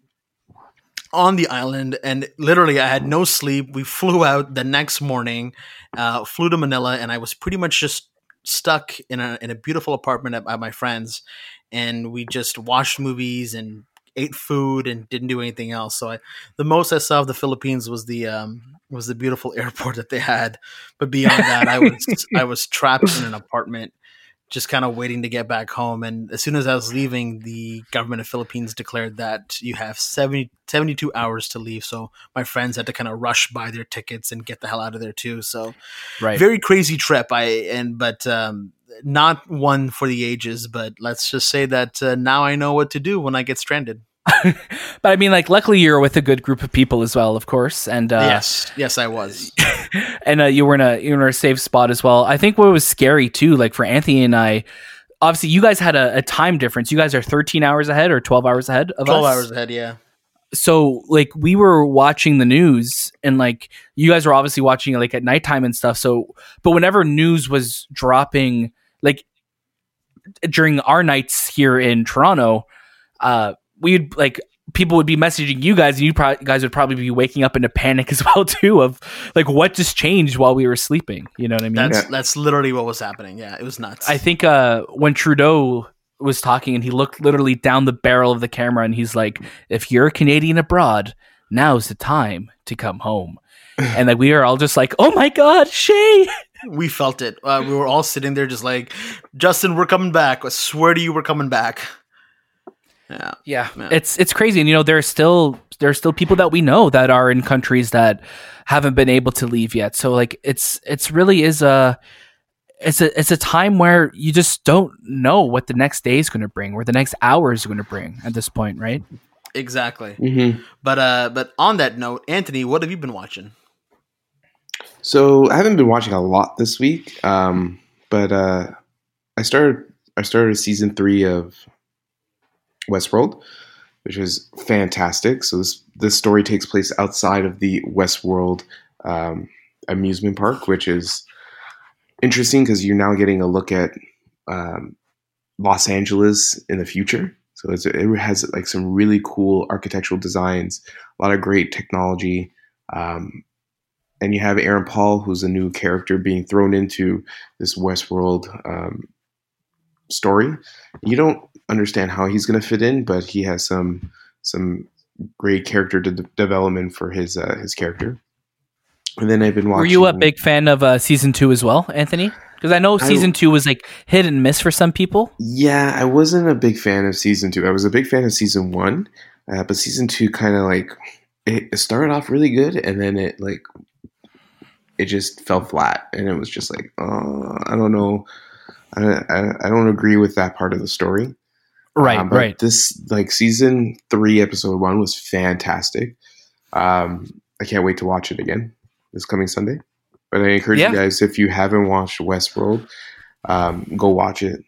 on the island, and literally I had no sleep. We flew out the next morning, uh, flew to Manila, and I was pretty much just stuck in a in a beautiful apartment at, at my friend's, and we just watched movies and ate food and didn't do anything else. So I, the most I saw of the Philippines was the um, was the beautiful airport that they had, but beyond that, I was I was trapped in an apartment, just kind of waiting to get back home. And as soon as I was leaving, the government of Philippines declared that you have 70, 72 hours to leave. So my friends had to kind of rush buy their tickets and get the hell out of there too. So right. very crazy trip. I and but um, not one for the ages. But let's just say that uh, now I know what to do when I get stranded. But I mean, like, luckily you're with a good group of people as well, of course, and uh, yes, yes, I was. and uh, you were in a you were in a safe spot as well. I think what was scary too, like for Anthony and I, obviously you guys had a, a time difference. You guys are 13 hours ahead or 12 hours ahead of Twelve us. hours ahead. Yeah. So like we were watching the news and like you guys were obviously watching it like at nighttime and stuff. So but whenever news was dropping, like during our nights here in Toronto, uh, we'd like people would be messaging you guys, and you pro- guys would probably be waking up into panic as well too of like what just changed while we were sleeping. You know what I mean? That's Yeah. that's literally what was happening. Yeah, it was nuts. I think uh, when Trudeau was talking and he looked literally down the barrel of the camera and he's like, "If you're a Canadian abroad, now's the time to come home." and like we are all just like, "Oh my God, Shay!" we felt it. Uh, we were all sitting there, just like, Justin, we're coming back. I swear to you, we're coming back. Yeah, Yeah, Yeah. it's it's crazy, and you know there are still there's still people that we know that are in countries that haven't been able to leave yet. So like it's it's really is a it's a it's a time where you just don't know what the next day is going to bring, or the next hour is going to bring at this point, right? Exactly. Mm-hmm. But uh, but on that note, Anthony, what have you been watching? So I haven't been watching a lot this week, um, but uh, I started I started season three of Westworld, which is fantastic. So this this story takes place outside of the Westworld um, amusement park, which is interesting because you're now getting a look at um, Los Angeles in the future. So it has like some really cool architectural designs, a lot of great technology. Um, and you have Aaron Paul, who's a new character being thrown into this Westworld um, story. You don't understand how he's going to fit in, but he has some some great character de- development for his uh, his character. And then I've been watching. Were you a big fan of uh, season two as well, Anthony? Because I know I- season two was like hit and miss for some people. Yeah, I wasn't a big fan of season two. I was a big fan of season one, uh, but season two kind of like it, it started off really good, and then it like it just fell flat, and it was just like, oh, I don't know, I, I, I don't agree with that part of the story. Right, Um, but right. This like season three, episode one was fantastic. Um, I can't wait to watch it again this coming Sunday. But I encourage Yeah. you guys if you haven't watched Westworld, um, go watch it.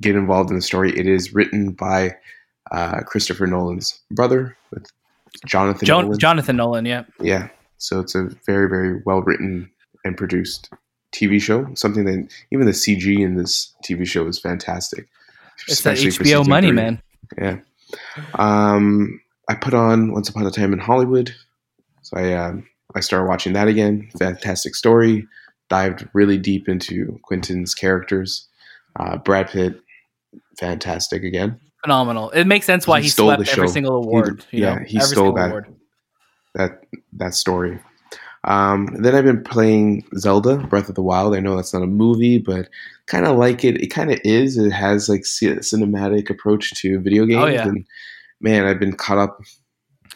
Get involved in the story. It is written by uh, Christopher Nolan's brother with Jonathan Jon- Nolan. Jonathan Nolan, yeah. Yeah. So it's a very, very well written and produced TV show. Something that even the CG in this TV show is fantastic. It's that HBO money, three. man. Yeah. Um, I put on Once Upon a Time in Hollywood. So I um, I started watching that again. Fantastic story. Dived really deep into Quentin's characters. Uh, Brad Pitt, fantastic again. Phenomenal. It makes sense why He he, stole every single award. He- you yeah, know, he every stole that. award. That that story. Um, then I've been playing Zelda Breath of the Wild. I know that's not a movie, but kind of like it. It kind of is. It has like ci- cinematic approach to video games. Oh, yeah. And man, I've been caught up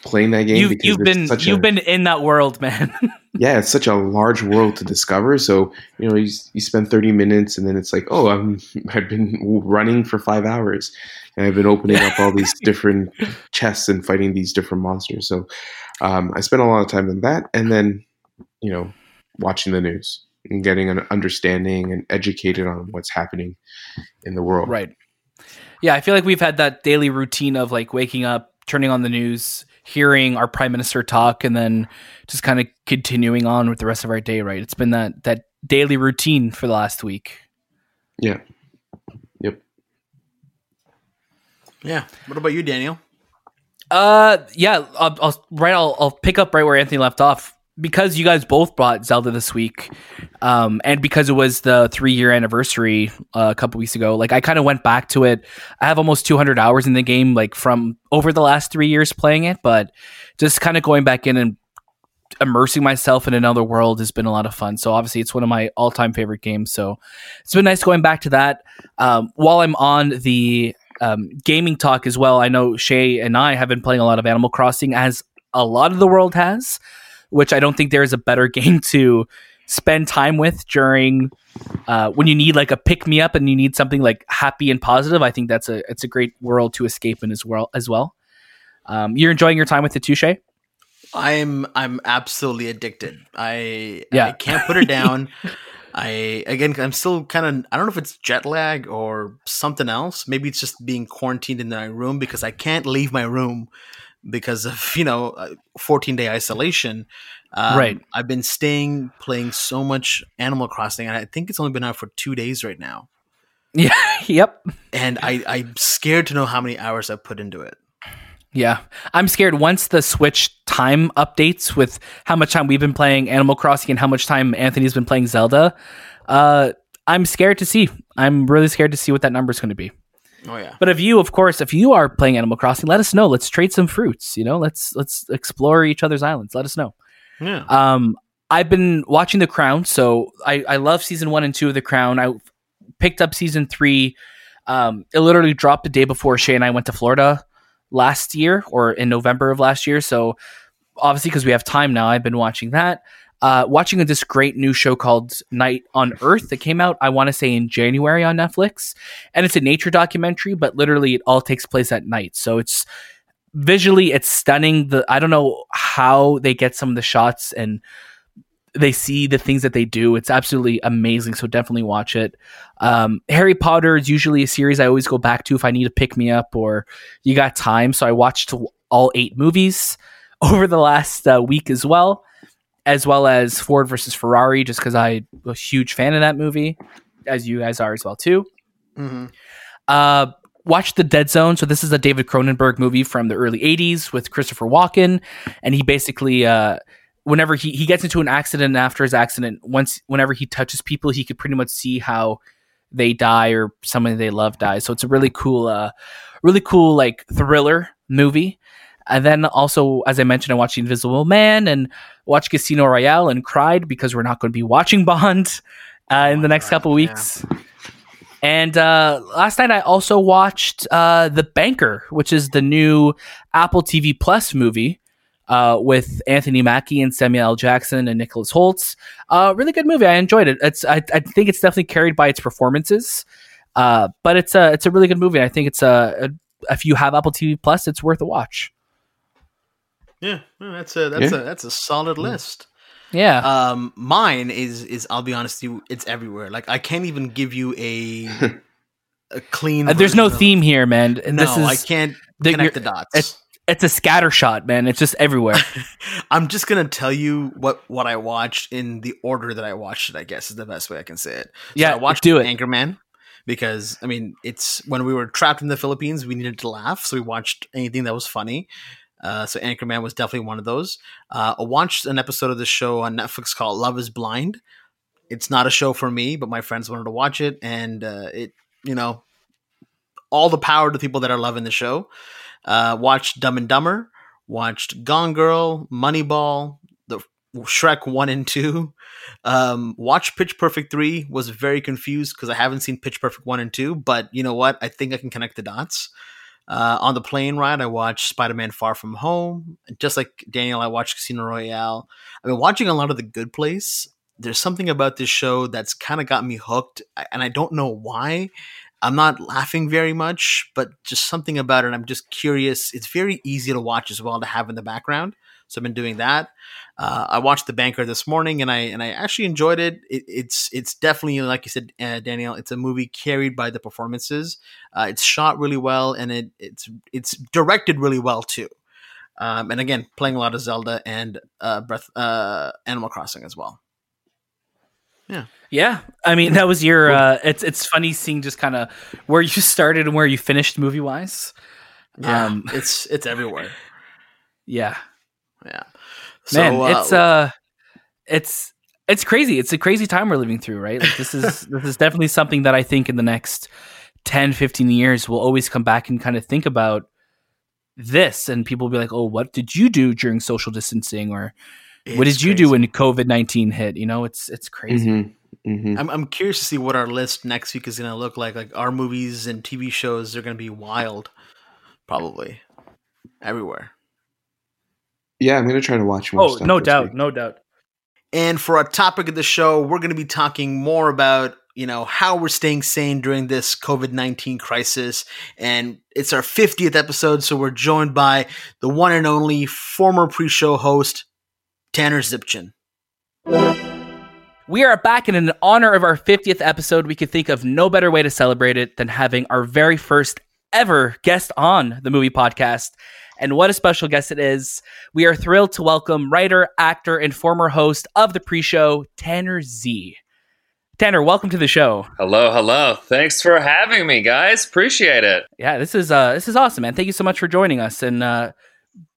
playing that game. You've, because you've been you've a, been in that world, man. yeah, it's such a large world to discover. So you know, you, you spend thirty minutes, and then it's like, oh, I'm I've been running for five hours, and I've been opening up all these different chests and fighting these different monsters. So um, I spent a lot of time in that, and then you know, watching the news and getting an understanding and educated on what's happening in the world. right. Yeah, I feel like we've had that daily routine of like waking up, turning on the news, hearing our prime minister talk, and then just kind of continuing on with the rest of our day. Right. It's been that that daily routine for the last week. Yeah. Yep. Yeah. What about you, Daniel? Uh, yeah, I'll, I'll right. I'll, I'll pick up right where Anthony left off because you guys both bought Zelda this week, um, and because it was the three year anniversary uh, a couple weeks ago. Like I kind of went back to it. I have almost 200 hours in the game, like from over the last three years playing it, but just kind of going back in and immersing myself in another world has been a lot of fun. So obviously, it's one of my all time favorite games. So it's been nice going back to that. Um, while I'm on the um, gaming talk as well, I know Shay and I have been playing a lot of Animal Crossing, as a lot of the world has, which I don't think there is a better game to spend time with during uh, when you need like a pick me up and you need something like happy and positive. I think that's a it's a great world to escape in as well as well. Um, you're enjoying your time with the Shay? I'm I'm absolutely addicted. I Yeah. I can't put it down. I again I'm still kind of I don't know if it's jet lag or something else. Maybe it's just being quarantined in my room because I can't leave my room because of you know uh, 14 day isolation. Um, Right. I've been staying playing so much Animal Crossing, and I think it's only been out for two days right now. Yeah. yep. And I I'm scared to know how many hours I've put into it. Yeah. I'm scared once the Switch time updates with how much time we've been playing Animal Crossing and how much time Anthony's been playing Zelda. Uh, I'm scared to see. I'm really scared to see what that number is going to be. Oh yeah. But if you, of course, if you are playing Animal Crossing, let us know. Let's trade some fruits. You know, let's let's explore each other's islands. Let us know. Yeah. Um, I've been watching The Crown, so I I love season one and two of The Crown. I picked up season three. Um, it literally dropped the day before Shay and I went to Florida last year or in November of last year. So obviously, because we have time now, I've been watching that. Uh, watching this great new show called Night on Earth that came out, I want to say in January on Netflix, and it's a nature documentary, but literally it all takes place at night. So it's visually it's stunning. The I don't know how they get some of the shots and they see the things that they do. It's absolutely amazing. So definitely watch it. Um, Harry Potter is usually a series I always go back to if I need to pick me up or you got time. So I watched all eight movies over the last uh, week as well, as well as Ford versus Ferrari, just because I was a huge fan of that movie, as you guys are as well too. Mm-hmm. Uh, watch The Dead Zone. So this is a David Cronenberg movie from the early '80s with Christopher Walken, and he basically. Uh, whenever he, he gets into an accident after his accident once whenever he touches people he could pretty much see how they die or somebody they love dies so it's a really cool uh really cool like thriller movie and then also as i mentioned i watched the invisible man and watched casino royale and cried because we're not going to be watching bond uh, in Oh, the next right, couple yeah. weeks and uh, last night I also watched uh, The Banker, which is the new Apple TV Plus movie uh, with Anthony Mackie and Samuel L. Jackson and Nicholas Hoult. Uh, really good movie. I enjoyed it. It's I, I think it's definitely carried by its performances, uh, but it's a it's a really good movie. I think it's a, a if you have Apple TV Plus, it's worth a watch. Yeah, yeah, that's a that's Yeah. a that's a solid list. Yeah, Um, mine is is I'll be honest with you, it's everywhere. Like I can't even give you a a clean. Uh, there's no of- theme here, man. And No, this is I can't the- connect the dots. it's- it's a scatter shot, man. It's just everywhere. I'm just gonna tell you what what I watched in the order that I watched it. I guess is the best way I can say it. So Yeah, I watched do it. Anchorman because I mean it's when we were trapped in the Philippines, we needed to laugh, so we watched anything that was funny. Uh, so Anchorman was definitely one of those. Uh, I watched an episode of this show on Netflix called Love Is Blind. It's not a show for me, but my friends wanted to watch it, and uh, it you know all the power to people that are loving the show. Uh, watched Dumb and Dumber, watched Gone Girl, Moneyball, the Shrek one and two. Um, watched Pitch Perfect three. Was very confused because I haven't seen Pitch Perfect one and two, but you know what? I think I can connect the dots. Uh, on the plane ride, I watched Spider Man Far From Home. Just like Daniel, I watched Casino Royale. I've been watching a lot of The Good Place. There's something about this show that's kind of got me hooked, and I don't know why. I'm not laughing very much, but just something about it. I'm just curious. It's very easy to watch as well to have in the background. So I've been doing that. Uh, I watched The Banker this morning, and I and I actually enjoyed it. it it's it's definitely like you said, uh, Daniel. It's a movie carried by the performances. Uh, it's shot really well, and it it's it's directed really well too. Um, and again, playing a lot of Zelda and uh, Breath uh, Animal Crossing as well. Yeah, Yeah. I mean that was your. Uh, it's it's funny seeing just kind of where you started and where you finished movie wise. Yeah, Um, it's it's everywhere. Yeah, Yeah, man, it's uh, it's it's crazy. It's a crazy time we're living through, right? Like this is this is definitely something that I think in the next 10, 15 years we'll always come back and kind of think about this, and people will be like, "Oh, what did you do during social distancing?" or "What it's did you do when COVID nineteen hit?" You know, it's it's crazy. Mhm, mhm. I'm, I'm curious to see what our list next week is going to look like. Like our movies and TV shows are going to be wild, probably everywhere. Yeah, I'm gonna try to watch more. Oh, stuff no doubt, week. no doubt. And for our topic of the show, we're going to be talking more about you know how we're staying sane during this COVID nineteen crisis, and it's our 50th episode, so we're joined by the one and only former pre-show host Tanner Zipchen. We are back, and in honor of our 50th episode, we could think of no better way to celebrate it than having our very first ever guest on the movie podcast. And what a special guest it is. We are thrilled to welcome writer, actor, and former host of the pre show, Tanner Z. Tanner, welcome to the show. Hello, hello. Thanks for having me, guys. Appreciate it. Yeah, this is uh this is awesome, man. Thank you so much for joining us and uh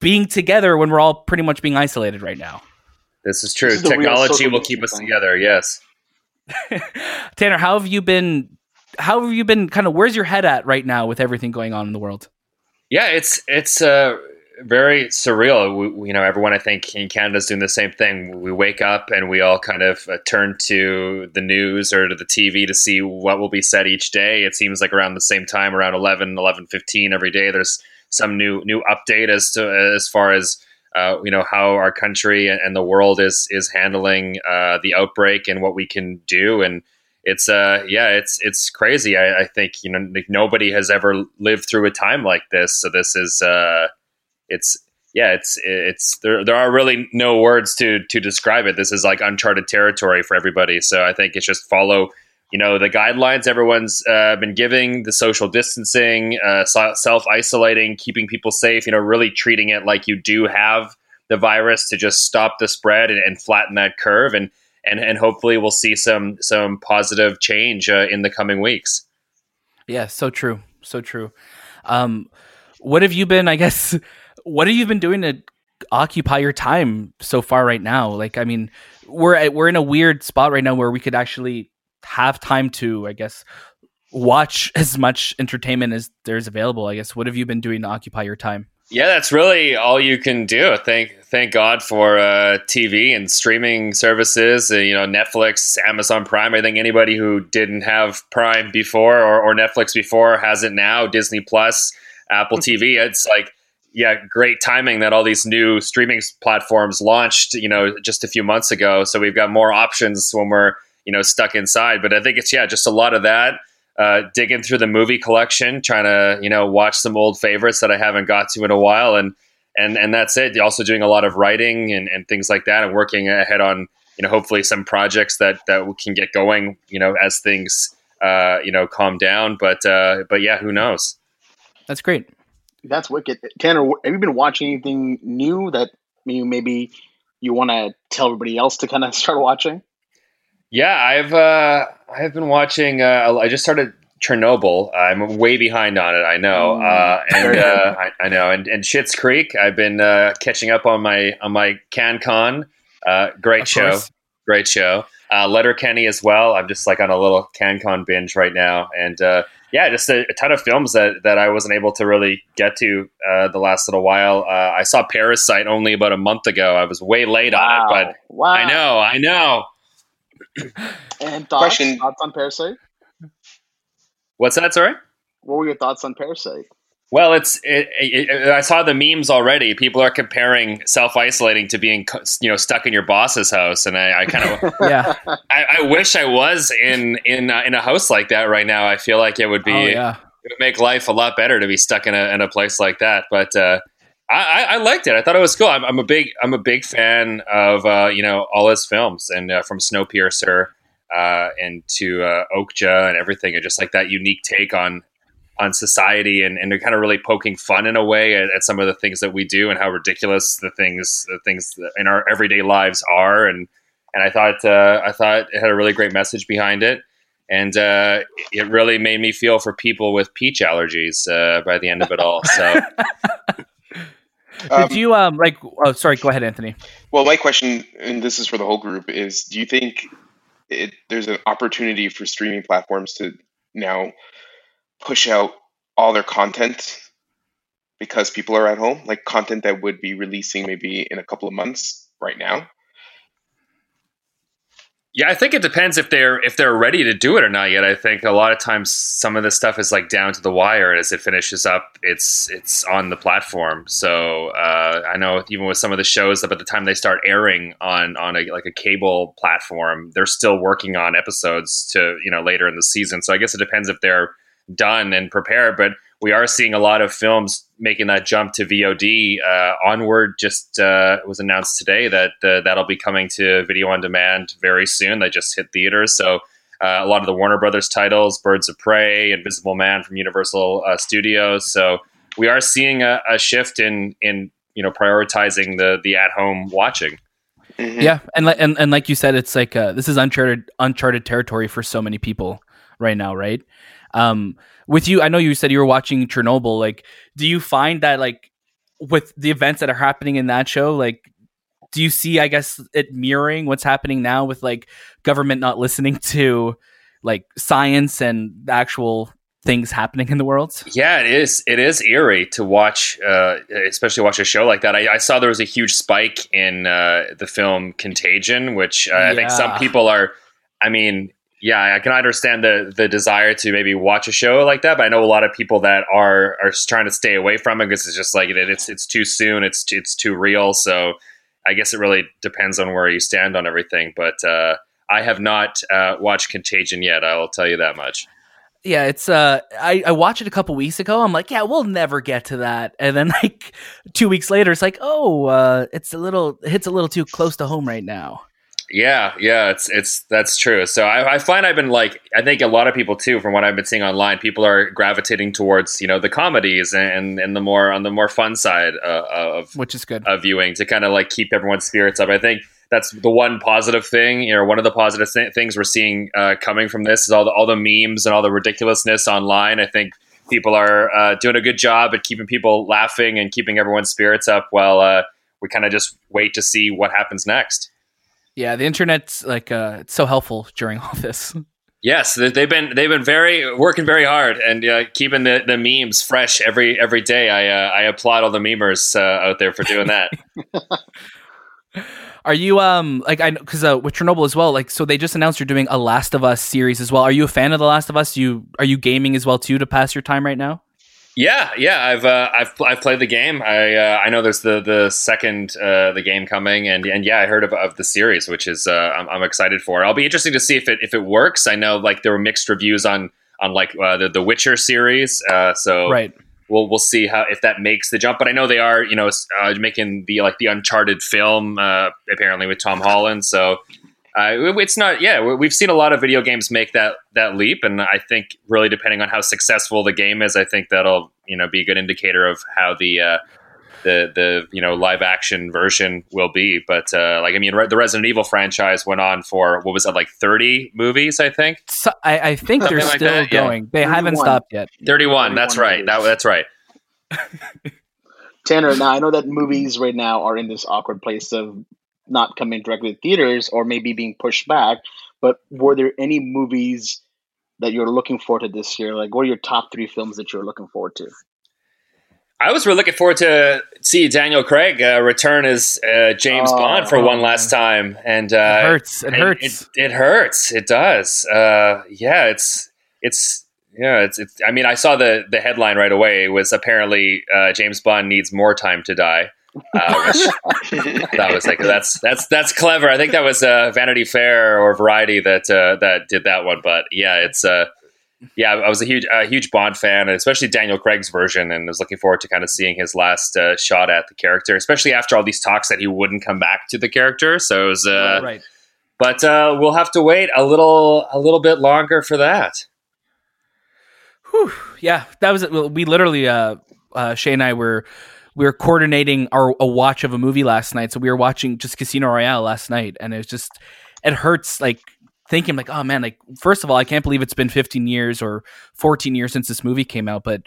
being together when we're all pretty much being isolated right now. This is true. This is Technology will keep us together. Yes. Tanner, how have you been how have you been kind of where's your head at right now with everything going on in the world? Yeah, it's it's uh, very surreal. We, we- you know, everyone I think in Canada is doing the same thing. We wake up and we all kind of uh, turn to the news or to the TV to see what will be said each day. It seems like around the same time, around 11, 11, 15 every day, there's some new new update as to as far as uh, you know how our country and, the world is is handling uh, the outbreak and what we can do. And it's uh yeah it's it's crazy. I, I, think you know nobody has ever lived through a time like this. So this is uh it's yeah it's it's there there are really no words to to describe it. This is like uncharted territory for everybody. So i think it's just follow you know the guidelines everyone's uh, been giving the social distancing uh, self isolating keeping people safe you know really treating it like you do have the virus to just stop the spread and, and flatten that curve and and and hopefully we'll see some some positive change uh, in the coming weeks. Yeah so true so true. Um what have you been i guess what have you been doing to occupy your time so far right now? Like i mean we're we're in a weird spot right now where we could actually have time to, I guess, watch as much entertainment as there's available. I guess. What have you been doing to occupy your time? Yeah, that's really all you can do. Thank thank God for uh, TV and streaming services. Uh, you know, Netflix, Amazon Prime. I think anybody who didn't have Prime before or, or Netflix before has it now. Disney Plus, Apple TV. It's like yeah, great timing that all these new streaming platforms launched. You know, just a few months ago. So we've got more options when we're you know stuck inside. But I think it's yeah, just a lot of that. Uh, digging through the movie collection, trying to you know watch some old favorites that I haven't got to in a while, and and and that's it. Also doing a lot of writing and, and things like that, and working ahead on you know hopefully some projects that that we can get going you know as things uh, you know calm down. But uh, but yeah, who knows? That's great. That's wicked. Tanner, have you been watching anything new that you maybe you want to tell everybody else to kind of start watching? Yeah, I've uh, I've been watching. Uh, I just started Chernobyl. I'm way behind on it. I know, mm. uh, and uh, I, I, know, and, and Schitt's Creek. I've been uh, catching up on my on my CanCon. Uh, great of show, course. great show. Uh, Letterkenny as well. I'm just like on a little CanCon binge right now, and uh, yeah, just a, a, ton of films that that I wasn't able to really get to uh, the last little while. Uh, I saw Parasite only about a month ago. I was way late wow. on it, but wow. I know, I know. and thoughts, Question. thoughts on Parasite? What's that? Sorry. What were your thoughts on Parasite? Well, it's it, it, it, I saw the memes already. People are comparing self isolating to being you know stuck in your boss's house, and I, I kind of yeah. I, I, wish I was in in uh, in a house like that right now. I feel like it would be oh, yeah. it would make life a lot better to be stuck in a in a place like that. But uh, I, I, liked it. I thought it was cool. I'm, I'm a big I'm a big fan of uh, you know all his films and uh, from Snowpiercer uh, and to uh, Okja and everything, and just like that unique take on on society, and, and kind of really poking fun in a way at, at, some of the things that we do and how ridiculous the things the things in our everyday lives are. And and I thought uh, I thought it had a really great message behind it. And uh, it really made me feel for people with peach allergies by the end of it all. So um, Did you um like? Oh, sorry. Go ahead, Anthony. Well, my question, and this is for the whole group, is: Do you think it, there's an opportunity for streaming platforms to now push out all their content because people are at home, like content that would be releasing maybe in a couple of months right now? Yeah, I think it depends if they're if they're ready to do it or not yet. I think a lot of times some of this stuff is like down to the wire. As it finishes up, it's it's on the platform. So uh, I know even with some of the shows that by the time they start airing on on a, like a cable platform, they're still working on episodes to you know later in the season. So I guess it depends if they're done and prepared. But we are seeing a lot of films making that jump to VOD. Uh, Onward just uh, was announced today that uh, that'll be coming to video on demand very soon. They just hit theaters, so uh, a lot of the Warner Brothers titles, Birds of Prey, Invisible Man from Universal uh, Studios. So we are seeing a, a, shift in in you know prioritizing the the at home watching. Mm-hmm. Yeah, and, and and like you said, it's like uh, this is uncharted uncharted territory for so many people right now, right? Um, with you, I know you said you were watching Chernobyl. Like, do you find that like with the events that are happening in that show, like, do you see, I guess, it mirroring what's happening now with like government not listening to like science and actual things happening in the world. Yeah, it is. It is eerie to watch, uh, especially watch a show like that. I, I, saw there was a huge spike in uh, the film Contagion, which uh, yeah. I think some people are. I mean, yeah, I can understand the the desire to maybe watch a show like that, but I know a lot of people that are are trying to stay away from it because it's just like it's it's too soon, it's it's too real. So I guess it really depends on where you stand on everything. But uh, I have not uh, watched Contagion yet. I will tell you that much. Yeah, it's uh, I, I watched it a couple weeks ago. I'm like, yeah, we'll never get to that. And then like two weeks later, it's like, oh, uh, it's a little it hits a little too close to home right now. Yeah, yeah, it's it's that's true. So I, I, find I've been like I think a lot of people too, from what I've been seeing online, people are gravitating towards you know the comedies and and the more on the more fun side uh, of which is good of viewing to kind of like keep everyone's spirits up. I think that's the one positive thing. You know, one of the positive th- things we're seeing uh, coming from this is all the all the memes and all the ridiculousness online. I think people are uh, doing a good job at keeping people laughing and keeping everyone's spirits up while uh, we kind of just wait to see what happens next. Yeah, the internet's like uh, it's so helpful during all this. Yes, they've been they've been very working very hard and uh, keeping the, the memes fresh every every day. I uh, I applaud all the memers uh, out there for doing that. Are you um like I because uh, with Chernobyl as well? Like, so they just announced you're doing a Last of Us series as well. Are you a fan of the Last of Us? You are you gaming as well too to pass your time right now? Yeah, yeah, I've uh, I've I've played the game. I uh, I know there's the the second uh, the game coming, and and yeah, I heard of, of the series, which is uh, I'm, I'm excited for. I'll be interesting to see if it if it works. I know like there were mixed reviews on on like uh, the the Witcher series, uh, so right. We'll we'll see how if that makes the jump. But I know they are you know making the like the Uncharted film apparently with Tom Holland, so uh, it's not. Yeah, we've seen a lot of video games make that that leap, and I think really depending on how successful the game is, I think that'll you know be a good indicator of how the uh, the the you know live action version will be. But uh, like I mean, the Resident Evil franchise went on for what was that like thirty movies? I think. So, I, I, think Something they're like still that? going. Yeah. They 31. haven't stopped yet. Thirty one. That's right. That, that's right. Tanner, now I know that movies right now are in this awkward place of not coming directly to theaters or maybe being pushed back. But were there any movies that you're looking forward to this year? Like, what are your top three films that you're looking forward to? I was really looking forward to see Daniel Craig uh, return as uh, James oh, Bond for oh, one last time, and uh, it hurts. It hurts. It, it, it hurts. It does. Uh, yeah, it's it's yeah. It's, it's. I mean, I saw the the headline right away. It was apparently uh, James Bond needs more time to die. Uh, that was like that's that's that's clever. I think that was uh, Vanity Fair or Variety that uh, that did that one. But yeah, it's uh, yeah, I was a huge a huge Bond fan, especially Daniel Craig's version, and was looking forward to kind of seeing his last uh, shot at the character, especially after all these talks that he wouldn't come back to the character. So it was uh, right. But uh, we'll have to wait a little a little bit longer for that. Whew. Yeah, that was we literally uh, uh, Shay and I were we were coordinating our a watch of a movie last night. So we were watching just Casino Royale last night, and it was just it hurts like thinking like, oh man, like first of all, I can't believe it's been 15 years or 14 years since this movie came out, but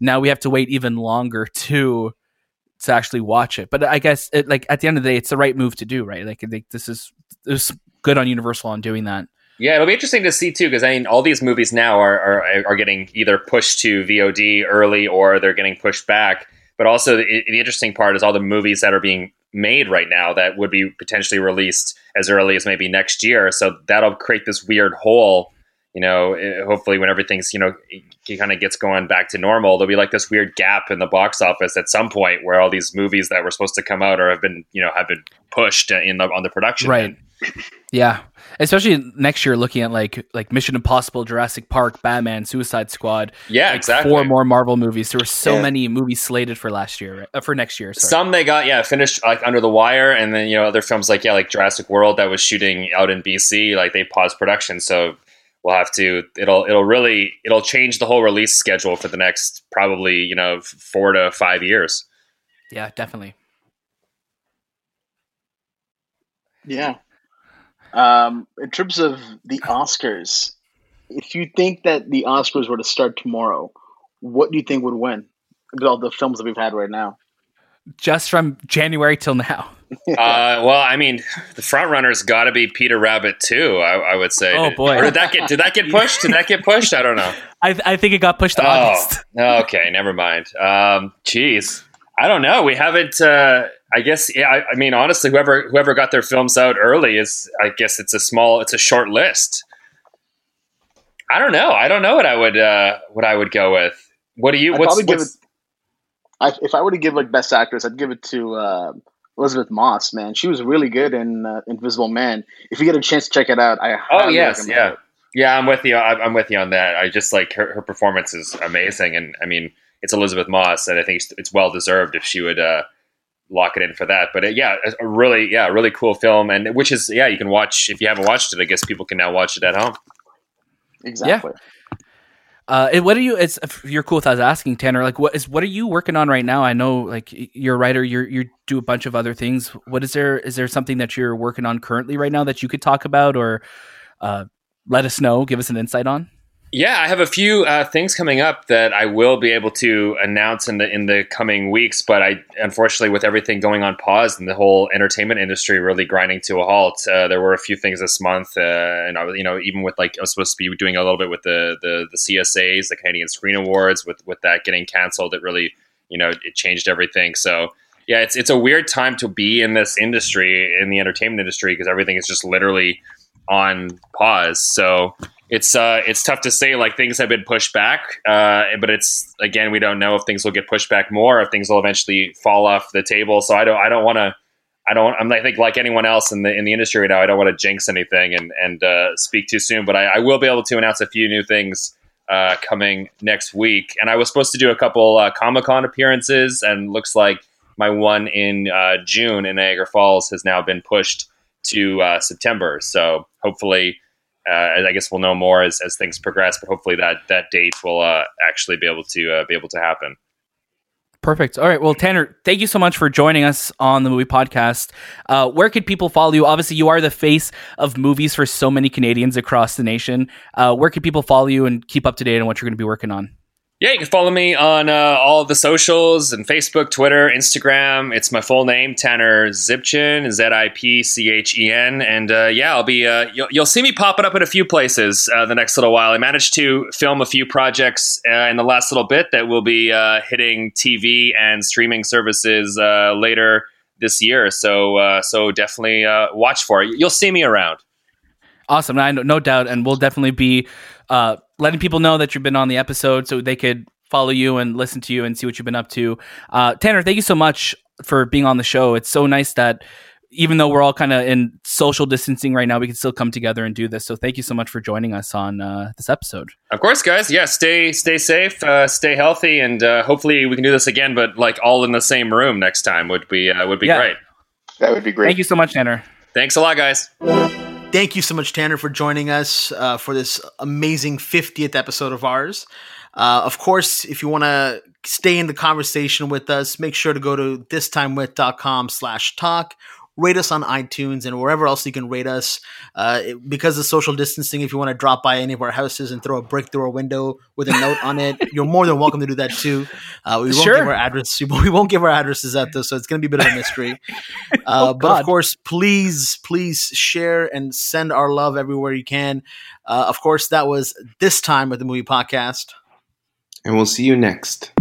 now we have to wait even longer to to actually watch it. But I guess it, like at the end of the day, it's the right move to do, right? Like, like this is this good on Universal on doing that. Yeah, it'll be interesting to see too, because I mean, all these movies now are, are are getting either pushed to VOD early or they're getting pushed back. But also, the, the interesting part is all the movies that are being made right now that would be potentially released as early as maybe next year. So that'll create this weird hole. You know, hopefully, when everything's you know kind of gets going back to normal, there'll be like this weird gap in the box office at some point where all these movies that were supposed to come out or have been you know have been pushed in the on the production right. Yeah, especially next year, looking at like like Mission Impossible, Jurassic Park, Batman, Suicide Squad. Yeah, like exactly. Four more Marvel movies. There were so yeah. many movies slated for last year, right? uh, for next year. Sorry. Some they got yeah finished like Under the Wire, and then you know other films like yeah like Jurassic World that was shooting out in BC, like they paused production. So we'll have to it'll it'll really it'll change the whole release schedule for the next probably you know four to five years. Yeah, definitely. Yeah, um, in terms of the Oscars, if you think that the Oscars were to start tomorrow, what do you think would win? With all the films that we've had right now, just from January till now. uh, well, I mean, the front runner's got to be Peter Rabbit too. I, I would say. Oh boy, or did that get did that get pushed? Did that get pushed? I don't know. I, I think it got pushed to oh, August. okay, never mind. Um, jeez, I don't know. We haven't. Uh, I guess yeah, I, I, mean honestly, whoever whoever got their films out early is I guess it's a small, it's a short list. I don't know. I don't know what I would uh, what I would go with. What do you? I'd what's, what's... It, I, if I were to give like best actress, I'd give it to uh, Elisabeth Moss. Man, she was really good in uh, Invisible Man. If you get a chance to check it out, I oh yes, yeah, it. yeah. I'm with you. I'm with you on that. I just like her, her performance is amazing, and I mean it's Elisabeth Moss, and I think it's, it's well deserved if she would uh, lock it in for that. But uh, yeah, a really yeah, really cool film, and which is yeah, you can watch if you haven't watched it. I guess people can now watch it at home. Exactly. Yeah. Uh, what are you? It's if you're cool with us asking Tanner. Like, what is what are you working on right now? I know, like, you're a writer. You you do a bunch of other things. What is there? Is there something that you're working on currently right now that you could talk about or uh, let us know? Give us an insight on. Yeah, I have a few uh, things coming up that I will be able to announce in the in the coming weeks. But I, unfortunately, with everything going on pause and the whole entertainment industry really grinding to a halt, uh, there were a few things this month, uh, and I was, you know, even with like I was supposed to be doing a little bit with the the, the CSAs, the Canadian Screen Awards, with with that getting canceled, it really, you know, it changed everything. So yeah, it's it's a weird time to be in this industry, in the entertainment industry, because everything is just literally on pause. So it's uh, it's tough to say. Like things have been pushed back, uh, but it's again we don't know if things will get pushed back more, if things will eventually fall off the table. So I don't I don't want to. I don't. I'm. I think like anyone else in the in the industry right now. I don't want to jinx anything and and uh, speak too soon. But I, I, will be able to announce a few new things uh, coming next week. And I was supposed to do a couple uh, Comic Con appearances, and looks like my one in uh, June in Niagara Falls has now been pushed to uh, September. So hopefully uh, I guess we'll know more as, as things progress, but hopefully that that date will uh, actually be able to uh, be able to happen. Perfect. All right. Well, Tanner, thank you so much for joining us on the movie podcast. Uh, where could people follow you? Obviously, you are the face of movies for so many Canadians across the nation. Uh, where can people follow you and keep up to date on what you're going to be working on? Yeah, you can follow me on uh, all the socials and Facebook, Twitter, Instagram. It's my full name, Tanner Zipchen, Z I P C H E N. And uh, yeah, I'll be, uh, you'll, you'll, see me popping up in a few places uh, the next little while. I managed to film a few projects uh, in the last little bit that will be uh, hitting TV and streaming services later this year. So, so definitely watch for it. You'll see me around. Awesome. I no doubt. And we'll definitely be letting people know that you've been on the episode so they could follow you and listen to you and see what you've been up to. Uh, Tanner, thank you so much for being on the show. It's so nice that even though we're all kind of in social distancing right now, we can still come together and do this. So thank you so much for joining us on uh, this episode. Of course, guys. Yeah, stay stay safe, uh, stay healthy, and uh, hopefully we can do this again. But like all in the same room next time would be uh, would be yeah. great. That would be great. Thank you so much, Tanner. Thanks a lot, guys. Thank you so much, Tanner, for joining us uh, for this amazing 50th episode of ours. Uh, of course, if you want to stay in the conversation with us, make sure to go to thistimewith.com slash talk rate us on iTunes and wherever else you can rate us. Uh, because of social distancing, if you want to drop by any of our houses and throw a brick through a window with a note on it, you're more than welcome to do that too. Uh, we won't sure. give our address. We won't give our addresses out though, so it's going to be a bit of a mystery. Uh, oh, but of course, please, please share and send our love everywhere you can. Uh, of course, that was this time with the movie podcast, and we'll see you next.